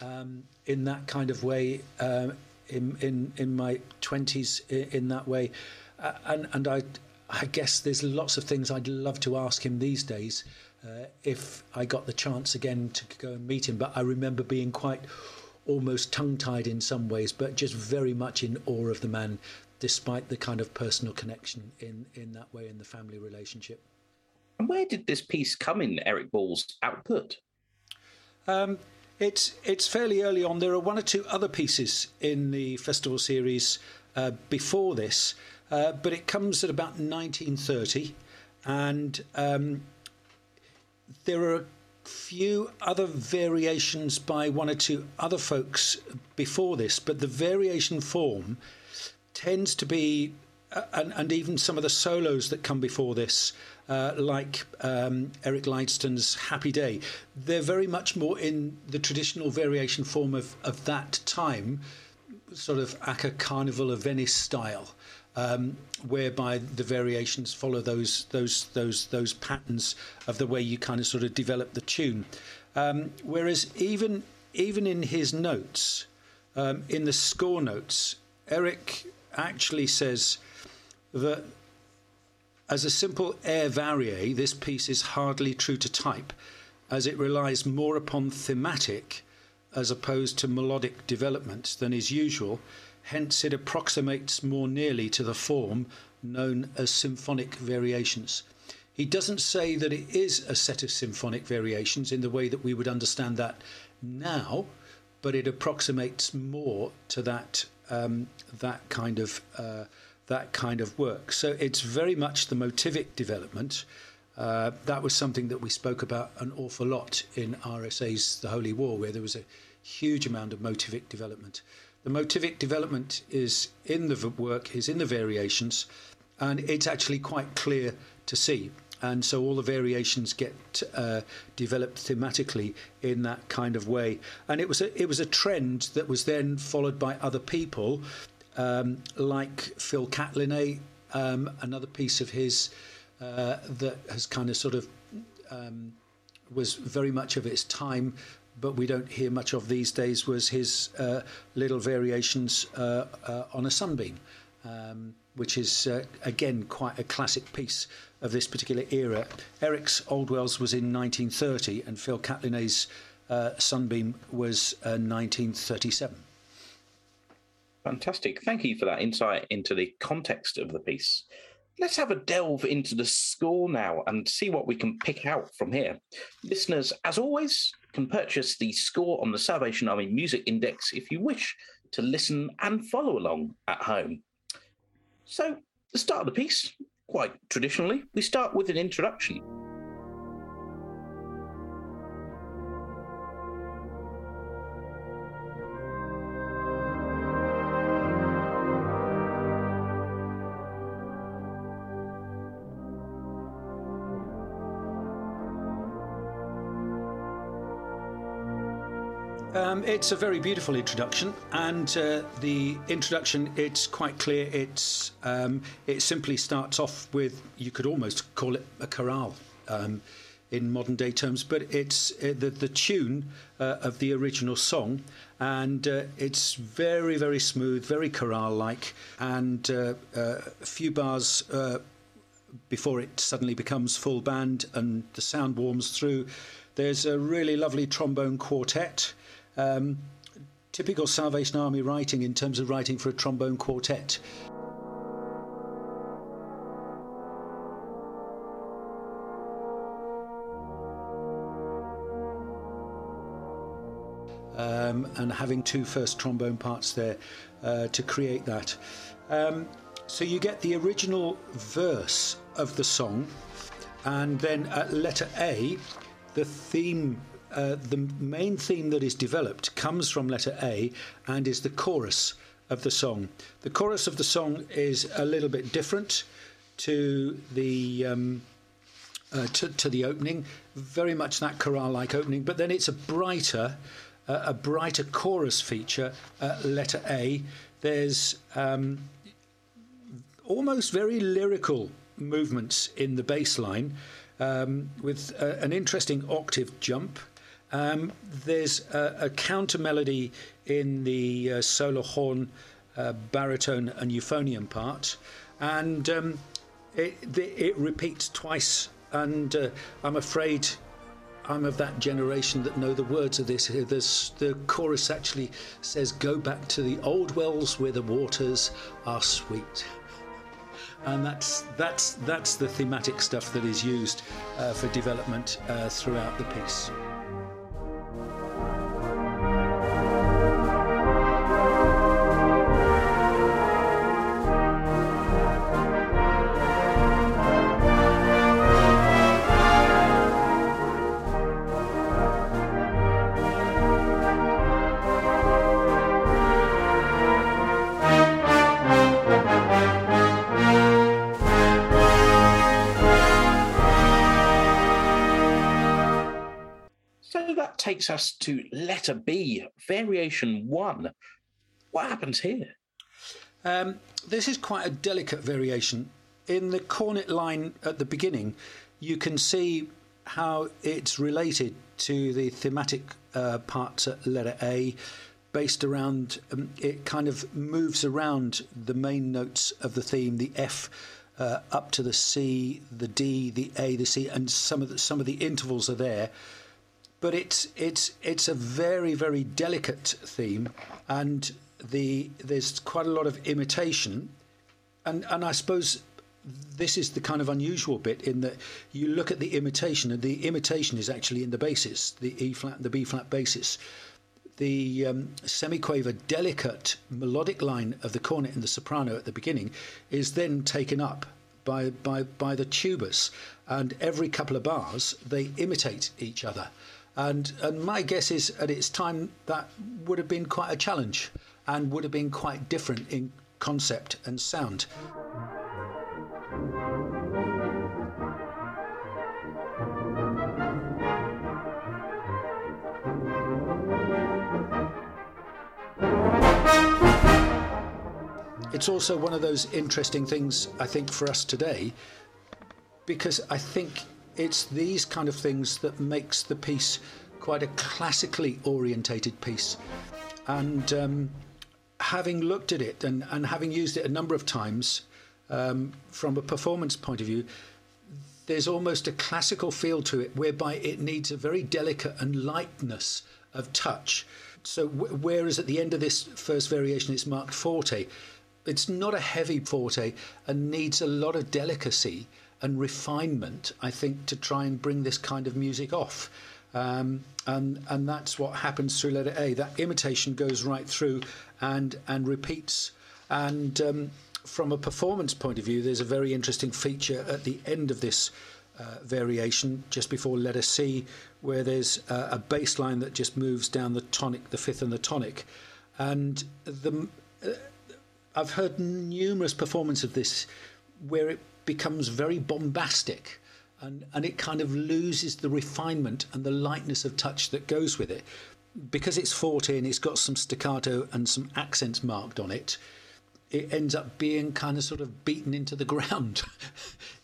um, in that kind of way. Uh, in, in in my 20s in, in that way uh, and and I I guess there's lots of things I'd love to ask him these days uh, if I got the chance again to go and meet him. But I remember being quite almost tongue tied in some ways, but just very much in awe of the man, despite the kind of personal connection in in that way in the family relationship. And where did this piece come in Eric Ball's output? Um, it's it's fairly early on. There are one or two other pieces in the festival series uh, before this. Uh, but it comes at about 1930, and um, there are a few other variations by one or two other folks before this, but the variation form tends to be, uh, and, and, even some of the solos that come before this, uh, like um, Erik Leidzén's Happy Day, they're very much more in the traditional variation form of, of that time, sort of Aca Carnival of Venice style um, whereby the variations follow those those those those patterns of the way you kind of sort of develop the tune. Um, whereas even even in his notes, um, in the score notes, Eric actually says that as a simple air varié, this piece is hardly true to type, as it relies more upon thematic as opposed to melodic development than is usual hence it approximates more nearly to the form known as symphonic variations. He doesn't say that it is a set of symphonic variations in the way that we would understand that now, but it approximates more to that um, that kind of uh, that kind of work. So it's very much the motivic development. Uh, that was something that we spoke about an awful lot in RSA's The Holy War, where there was a huge amount of motivic development. The motivic development is in the work, is in the variations, and it's actually quite clear to see. And so all the variations get uh, developed thematically in that kind of way. And it was a, it was a trend that was then followed by other people, um, like Phil Catelinet, um, another piece of his uh, that has kind of sort of um, was very much of its time but we don't hear much of these days, was his uh, little variations uh, uh, on a sunbeam, um, which is uh, again quite a classic piece of this particular era. Eric's Old Wells was in 1930, and Phil Catelinet's uh, Sunbeam was 1937. Uh, Fantastic. Thank you for that insight into the context of the piece. Let's have a delve into the score now and see what we can pick out from here. Listeners, as always, can purchase the score on the Salvation Army Music Index if you wish to listen and follow along at home. So, the start of the piece, quite traditionally, we start with an introduction. It's a very beautiful introduction, and uh, the introduction it's quite clear. It's um, it simply starts off with you could almost call it a chorale. Um, in modern day terms, but it's uh, the, the tune uh, of the original song, and uh, it's very, very smooth, very chorale like, and uh, uh, a few bars before it suddenly becomes full band and the sound warms through. There's a really lovely trombone quartet. Um, typical Salvation Army writing in terms of writing for a trombone quartet. Um, and having two first trombone parts there uh, to create that. Um, so you get the original verse of the song, and then at letter A, the theme, uh, the main theme that is developed comes from letter A and is the chorus of the song. The chorus of the song is a little bit different to the. Um, uh, to, to the opening, very much that chorale-like opening, but then it's a brighter, uh, a brighter chorus feature. Letter A. There's um, almost very lyrical movements in the bass line um, with uh, an interesting octave jump. Um, there's a, a, counter melody in the uh, solo horn, uh, baritone, and euphonium part, and um, it, it, repeats twice. And uh, I'm afraid I'm of that generation that know the words of this. There's, the chorus actually says, "Go back to the old wells where the waters are sweet." and that's that's that's the thematic stuff that is used uh, for development uh, throughout the piece. Takes us to letter B, variation one. What happens here? Um, this is quite a delicate variation. In the cornet line at the beginning, you can see how it's related to the thematic uh, part at letter A, based around um, it kind of moves around the main notes of the theme, the F. Uh, up to the C, the D, the A, the C, and some of the, some of the intervals are there but it's it's it's a very very delicate theme, and the there's quite a lot of imitation, and and I suppose this is the kind of unusual bit in that you look at the imitation, and the imitation is actually in the basses, the E flat the B flat basses. The um, semiquaver delicate melodic line of the cornet and the soprano at the beginning is then taken up by, by, by the tubas, and every couple of bars they imitate each other. And, and my guess is at its time that would have been quite a challenge and would have been quite different in concept and sound. It's also one of those interesting things, I think, for us today, because I think it's these kind of things that makes the piece quite a classically orientated piece. And um, having looked at it and, and having used it a number of times um, from a performance point of view, there's almost a classical feel to it whereby it needs a very delicate and lightness of touch. So, w- whereas at the end of this first variation it's marked forte, it's not a heavy forte and needs a lot of delicacy and refinement, I think, to try and bring this kind of music off. Um, and and that's what happens through letter A. That imitation goes right through and and repeats. And um, from a performance point of view, there's a very interesting feature at the end of this uh, variation, just before letter C, where there's uh, a bass line that just moves down the tonic, the fifth and the tonic, and the. Uh, I've heard numerous performances of this where it becomes very bombastic and, and it kind of loses the refinement and the lightness of touch that goes with it. Because it's 14, it's got some staccato and some accents marked on it. It ends up being kind of sort of beaten into the ground,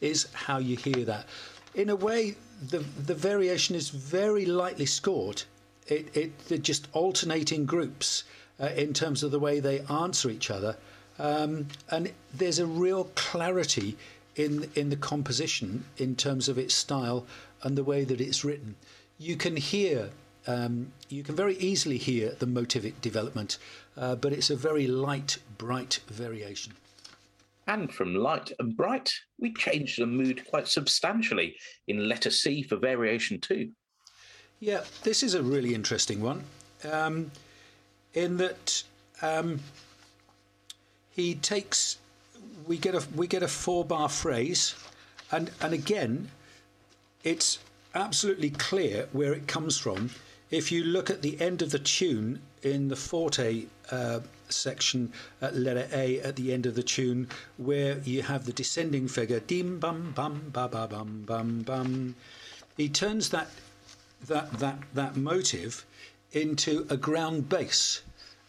is how you hear that. in a way, the the variation is very lightly scored. It, it they're just alternating groups uh, in terms of the way they answer each other, um, and there's a real clarity in in the composition in terms of its style and the way that it's written. You can hear. Um, you can very easily hear the motivic development, uh, but it's a very light, bright variation. And from light and bright, we change the mood quite substantially in letter C for variation two. Yeah, this is a really interesting one. Um, in that um, he takes, we get a we get a four bar phrase, and and again, it's absolutely clear where it comes from. If you look at the end of the tune in the forte uh, section at letter A at the end of the tune, where you have the descending figure, dim bum bum ba ba bum bum bum, he turns that that that that motive into a ground bass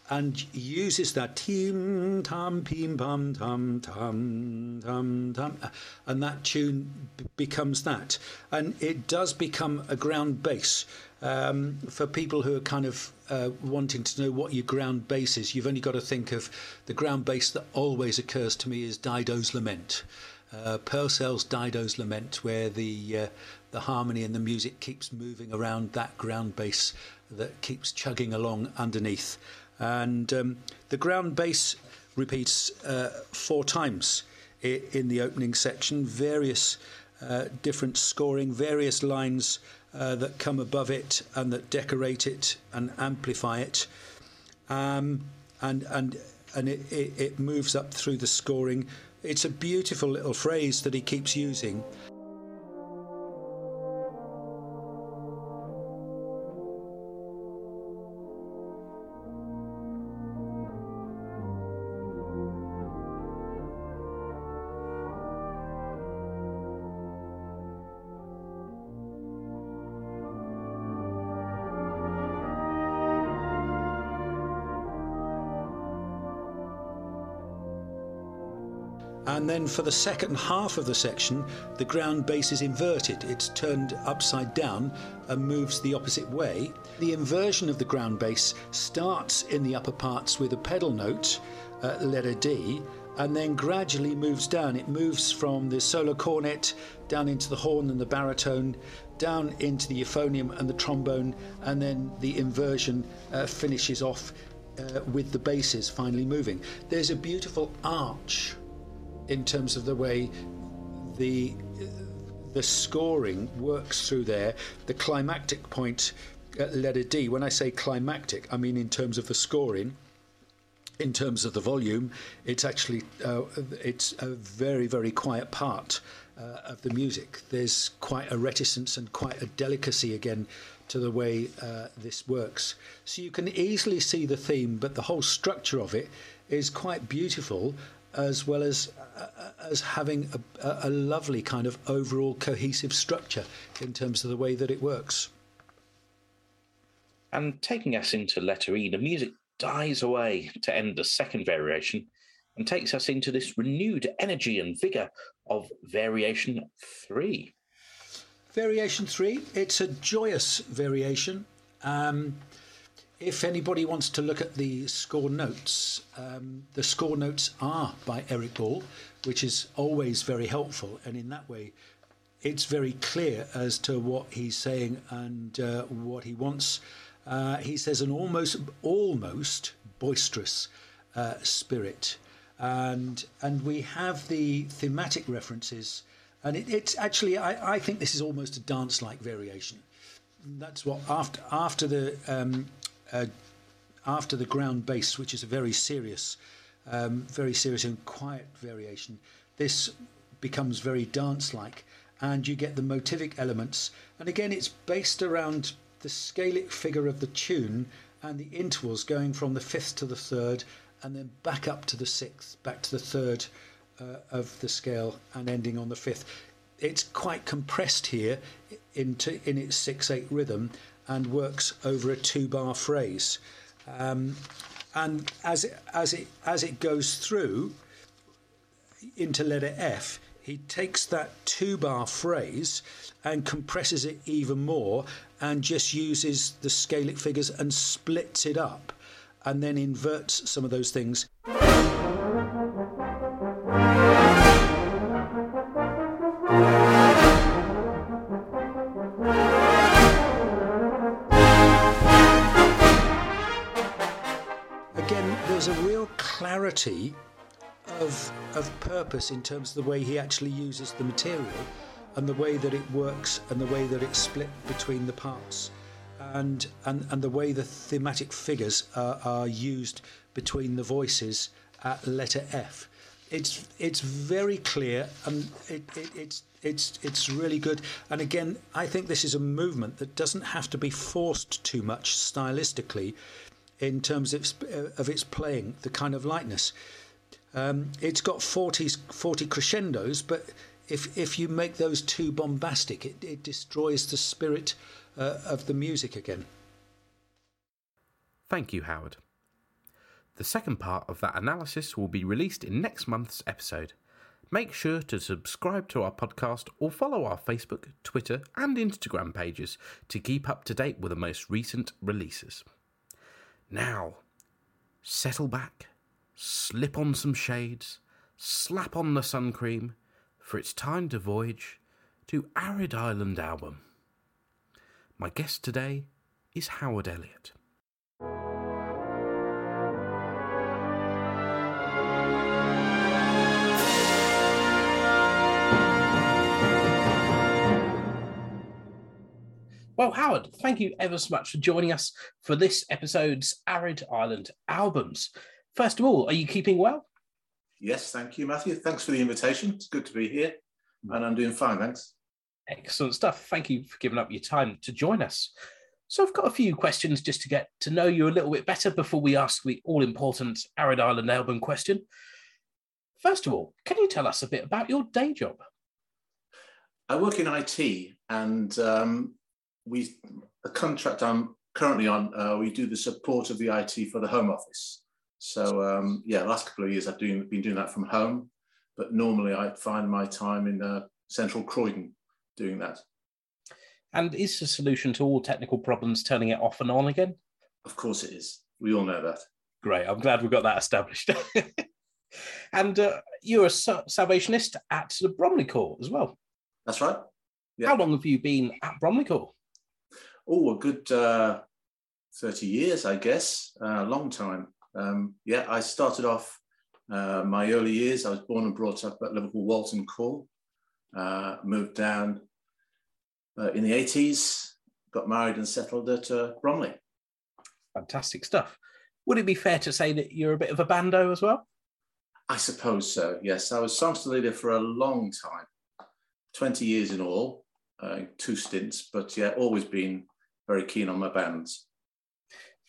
and uses that tim tam pim pam tam tam tam tam and that tune b- becomes that. And it does become a ground bass. Um, for people who are kind of uh, wanting to know what your ground bass is you've only got to think of the ground bass that always occurs to me is Dido's Lament. Uh, Purcell's Dido's Lament where the uh, the harmony and the music keeps moving around that ground bass that keeps chugging along underneath and um, the ground bass repeats uh, four times in the opening section, various uh, different scoring, various lines uh, that come above it and that decorate it and amplify it. Um, and and and it, it, it moves up through the scoring. It's a beautiful little phrase that he keeps using. And for the second half of the section, the ground bass is inverted. It's turned upside down and moves the opposite way. The inversion of the ground bass starts in the upper parts with a pedal note, uh, letter D, and then gradually moves down. It moves from the solo cornet down into the horn and the baritone, down into the euphonium and the trombone, and then the inversion uh, finishes off uh, with the basses finally moving. There's a beautiful arch in terms of the way the the scoring works through there. The climactic point at letter D. When I say climactic, I mean in terms of the scoring. In terms of the volume, it's actually uh, it's a very very quiet part uh, of the music. There's quite a reticence and quite a delicacy again to the way uh, this works. So you can easily see the theme, but the whole structure of it is quite beautiful as well as uh, as having a, a, lovely kind of overall cohesive structure in terms of the way that it works. And taking us into letter E, the music dies away to end the second variation and takes us into this renewed energy and vigor of variation three. Variation three, it's a joyous variation. Um, if anybody wants to look at the score notes, um, the score notes are by Eric Ball, which is always very helpful. And in that way, it's very clear as to what he's saying and uh, what he wants. Uh, he says an almost almost boisterous uh, spirit, and and we have the thematic references, and it, it's actually I, I think this is almost a dance-like variation. That's what after after the um, uh, after the ground bass, which is a very serious, um, very serious and quiet variation, this becomes very dance-like, and you get the motivic elements. And again, it's based around the scalic figure of the tune and the intervals going from the fifth to the third, and then back up to the sixth, back to the third uh, of the scale, and ending on the fifth. It's quite compressed here into in its six-eight rhythm, and works over a two bar phrase. Um, and as it, as it as it goes through into letter F, he takes that two bar phrase and compresses it even more and just uses the scalic figures and splits it up and then inverts some of those things. Purpose in terms of the way he actually uses the material and the way that it works and the way that it's split between the parts and and, and the way the thematic figures are, are used between the voices at letter F. It's it's very clear and it, it, it's it's it's really good. And again, I think this is a movement that doesn't have to be forced too much stylistically in terms of, of its playing, the kind of lightness. Um, it's got 40, 40 crescendos, but if if you make those too bombastic, it, it destroys the spirit uh, of the music again. Thank you, Howard. The second part of that analysis will be released in next month's episode. Make sure to subscribe to our podcast or follow our Facebook, Twitter, and Instagram pages to keep up to date with the most recent releases. Now, settle back, slip on some shades, slap on the sun cream, for it's time to voyage to Arid Island Album. My guest today is Howard Elliott. Well, Howard, thank you ever so much for joining us for this episode's Arid Island albums. First of all, are you keeping well? Yes, thank you, Matthew. Thanks for the invitation. It's good to be here, and I'm doing fine, thanks. Excellent stuff. Thank you for giving up your time to join us. So, I've got a few questions just to get to know you a little bit better before we ask the all important Arid Island album question. First of all, can you tell us a bit about your day job? I work in IT, and um, we the contract I'm currently on, uh, we do the support of the IT for the Home Office. So um, yeah, last couple of years I've doing, been doing that from home, but normally I find my time in uh, central Croydon doing that. And is the solution to all technical problems turning it off and on again? Of course it is. We all know that. Great. I'm glad we've got that established. and uh, you're a Salvationist at the Bromley Corps as well. That's right. Yeah. How long have you been at Bromley Corps? Oh, a good uh, 30 years, I guess. A uh, long time. Um, yeah, I started off uh, my early years. I was born and brought up at Liverpool Walton Corps. Uh, moved down uh, in the 80s, got married and settled at uh, Bromley. Fantastic stuff. Would it be fair to say that you're a bit of a bando as well? I suppose so, yes. I was songster leader for a long time, 20 years in all, uh, two stints, but yeah, always been very keen on my bands.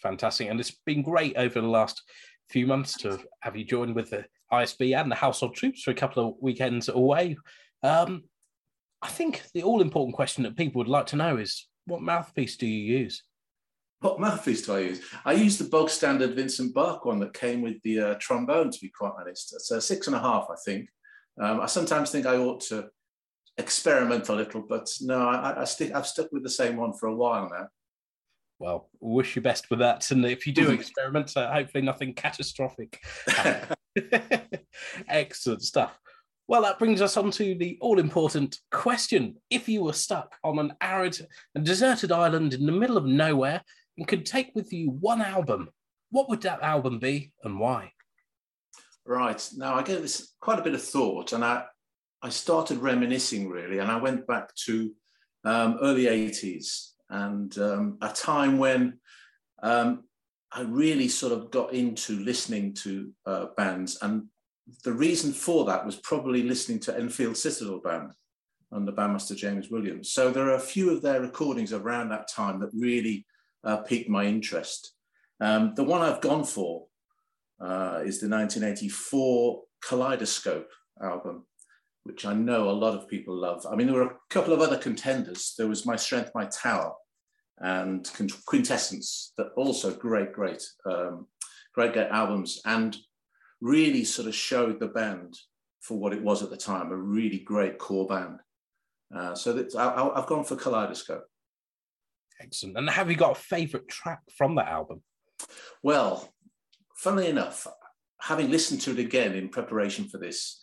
Fantastic. And it's been great over the last few months to have you joined with the ISB and the Household Troops for a couple of weekends away. Um, I think the all important question that people would like to know is what mouthpiece do you use? What mouthpiece do I use? I use the bog standard Vincent Bach one that came with the uh, trombone, to be quite honest. It's a six and a half, I think. Um, I sometimes think I ought to experiment a little, but no, I, I I've stuck with the same one for a while now. Well, wish you best with that. And if you do experiment, uh, hopefully nothing catastrophic. Excellent stuff. Well, that brings us on to the all important question. If you were stuck on an arid and deserted island in the middle of nowhere and could take with you one album, what would that album be and why? Right. Now, I gave this quite a bit of thought and I, I started reminiscing really, and I went back to um, early 80s and um, a time when um, I really sort of got into listening to uh, bands. And the reason for that was probably listening to Enfield Citadel Band under bandmaster James Williams. So there are a few of their recordings around that time that really uh, piqued my interest. Um, the one I've gone for uh, is the 1984 Kaleidoscope album which I know a lot of people love. I mean, there were a couple of other contenders. There was My Strength, My Tower, and Quintessence, that also great, great, um, great, great albums, and really sort of showed the band for what it was at the time, a really great corps band. Uh, so that I, have gone for Kaleidoscope. Excellent. And have you got a favourite track from that album? Well, funnily enough, having listened to it again in preparation for this,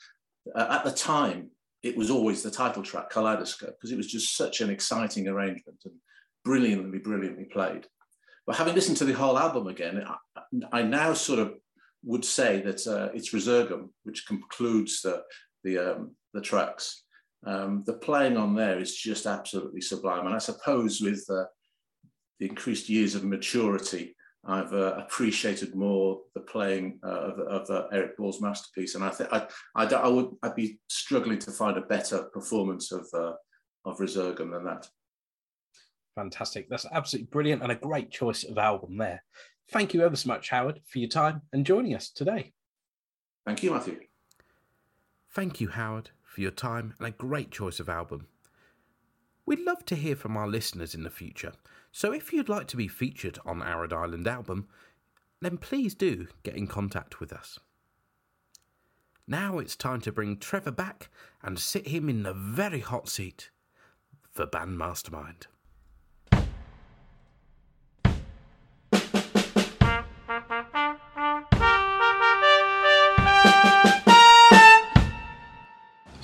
uh, at the time, it was always the title track, Kaleidoscope, because it was just such an exciting arrangement and brilliantly, brilliantly played. But having listened to the whole album again, I, I now sort of would say that uh, it's Resurgam, which concludes the, the, um, the tracks. Um, the playing on there is just absolutely sublime. And I suppose with uh, the increased years of maturity, I've uh, appreciated more the playing uh, of, of uh, Eric Ball's masterpiece, and I think I, I, I, would I'd be struggling to find a better performance of uh, of Resurgam than that. Fantastic! That's absolutely brilliant and a great choice of album there. Thank you ever so much, Howard, for your time and joining us today. Thank you, Matthew. Thank you, Howard, for your time and a great choice of album. We'd love to hear from our listeners in the future, so if you'd like to be featured on Arid Island album, then please do get in contact with us. Now it's time to bring Trevor back and sit him in the very hot seat for Band Mastermind.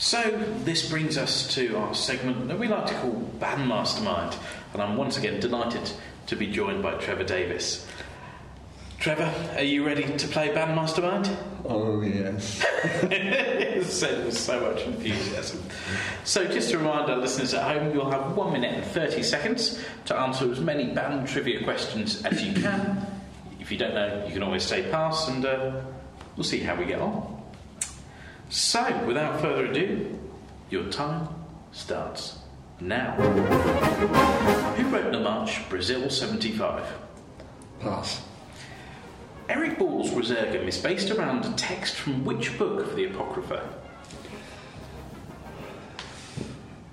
So, this brings us to our segment that we like to call Band Mastermind, and I'm once again delighted to be joined by Trevor Davis. Trevor, are you ready to play Band Mastermind? Oh, yes. so, with so much enthusiasm. So, just to remind our listeners at home, you'll have one minute and 30 seconds to answer as many band trivia questions as you can. If you don't know, you can always say pass, and uh, we'll see how we get on. So, without further ado, your time starts now. Who wrote the march Brazil 75? Pass. Eric Ball's Resurgam is based around a text from which book of the Apocrypha?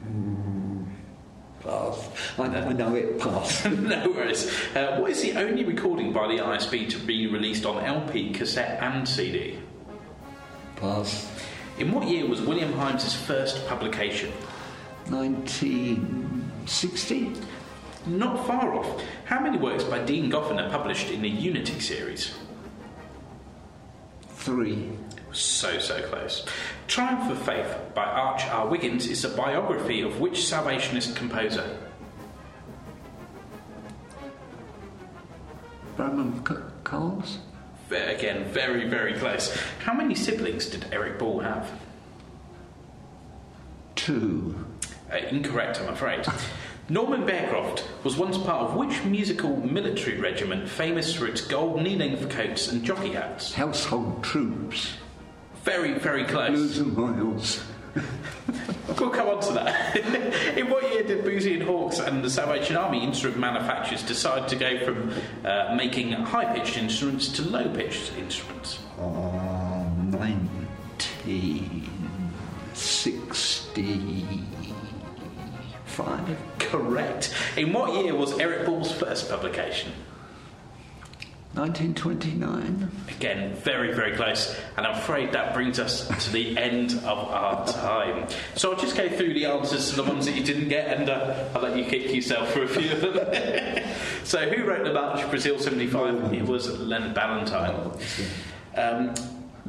Mm, pass. I, I know it, pass. no worries. Uh, what is the only recording by the ISB to be released on LP, cassette, and CD? Pass. In what year was William Himes's first publication? 1960. Not far off. How many works by Dean Goffin are published in the Unity series? Three. So, so close. Triumph of Faith by Arch R. Wiggins is a biography of which Salvationist composer? Bramwell Coles? Again, very, very close. How many siblings did Eric Ball have? Two. Uh, incorrect, I'm afraid. Norman Bearcroft was once part of which musical military regiment famous for its gold knee length coats and jockey hats? Household troops. Very, very close. Blues and Miles. We'll come on to that. in what year did Boosey and Hawkes and the Salvation Army instrument manufacturers decide to go from uh, making high pitched instruments to low pitched instruments? Oh, 1965. Correct. In what year was Eric Ball's first publication? 1929. Again, very, very close. And I'm afraid that brings us to the end of our time. So I'll just go through the answers to the ones that you didn't get and uh, I'll let you kick yourself for a few of them. so, who wrote the March Brazil 75? It was Leonard Ballantine. Um,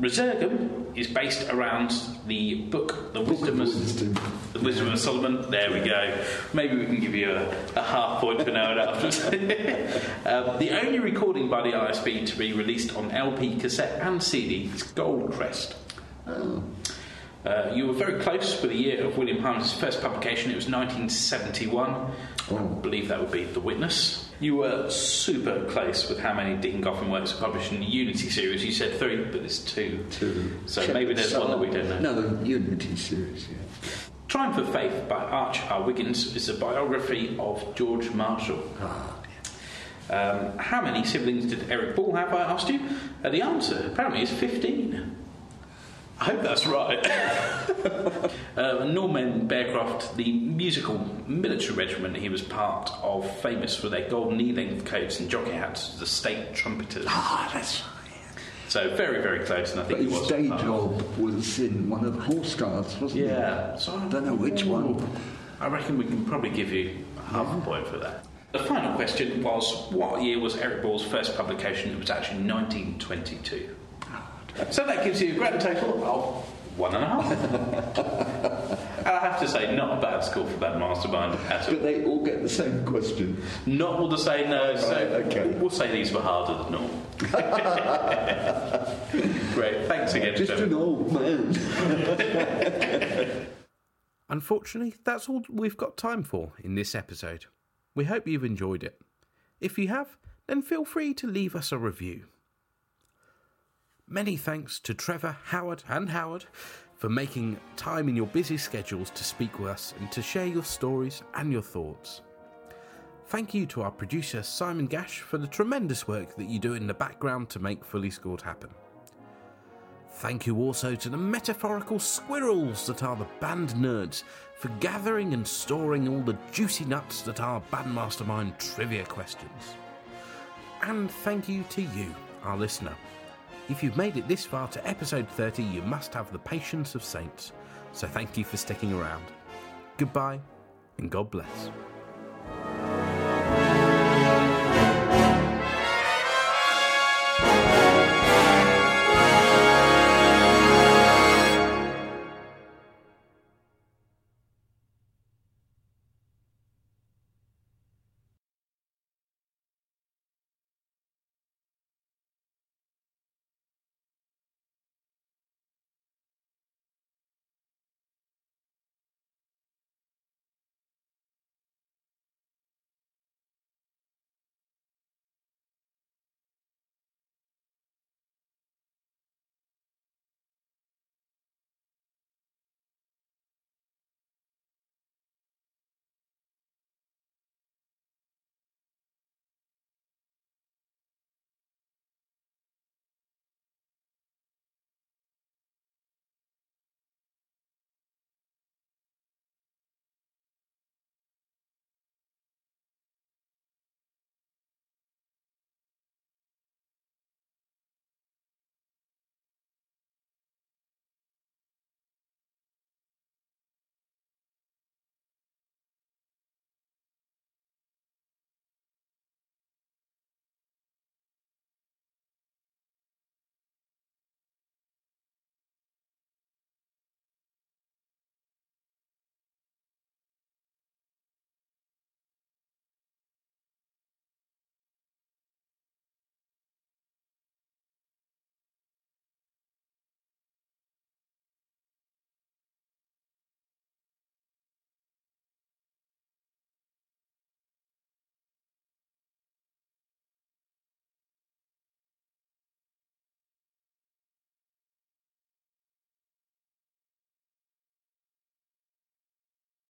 Resurgam is based around the book, The Wisdom, of. The Wisdom of Solomon. There we go. Maybe we can give you a, a half point for knowing afterwards. um, the only recording by the ISB to be released on LP, cassette, and CD is Goldcrest. Oh. Uh, you were very close with the year of William Himes' first publication. It was 1971. Oh. I believe that would be The Witness. You were super close with how many Dean Goffin works are published in the Unity series. You said three, but there's two. Two. So Check maybe there's one that we don't know. No, the Unity series, yeah. Triumph of Faith by Arch R. Wiggins is a biography of George Marshall. Ah, um, how many siblings did Eric Ball have, I asked you? Uh, the answer apparently is 15. I hope that's right. uh, Norman Bearcroft, the musical military regiment he was part of, famous for their gold knee length coats and jockey hats, the state trumpeters. Ah, that's right. So very, very close, and I think But his day job was in one of the horse guards, wasn't it? Yeah, so I don't know which one. I reckon we can probably give you half a point for that. The final question was what year was Eric Ball's first publication? It was actually 1922. So that gives you a grand total of one and a half. and I have to say, not a bad score for that mastermind at all. But they all get the same question. Not all the same, no, so okay. we'll say these were harder than normal. Great, thanks again, Just gentlemen. an old man. Unfortunately, that's all we've got time for in this episode. We hope you've enjoyed it. If you have, then feel free to leave us a review. Many thanks to Trevor, Howard, and Howard for making time in your busy schedules to speak with us and to share your stories and your thoughts. Thank you to our producer Simon Gash for the tremendous work that you do in the background to make Fully Scored happen. Thank you also to the metaphorical squirrels that are the band nerds for gathering and storing all the juicy nuts that are Bandmastermind trivia questions. And thank you to you, our listener. If you've made it this far to episode 30, you must have the patience of saints. So thank you for sticking around. Goodbye, and God bless.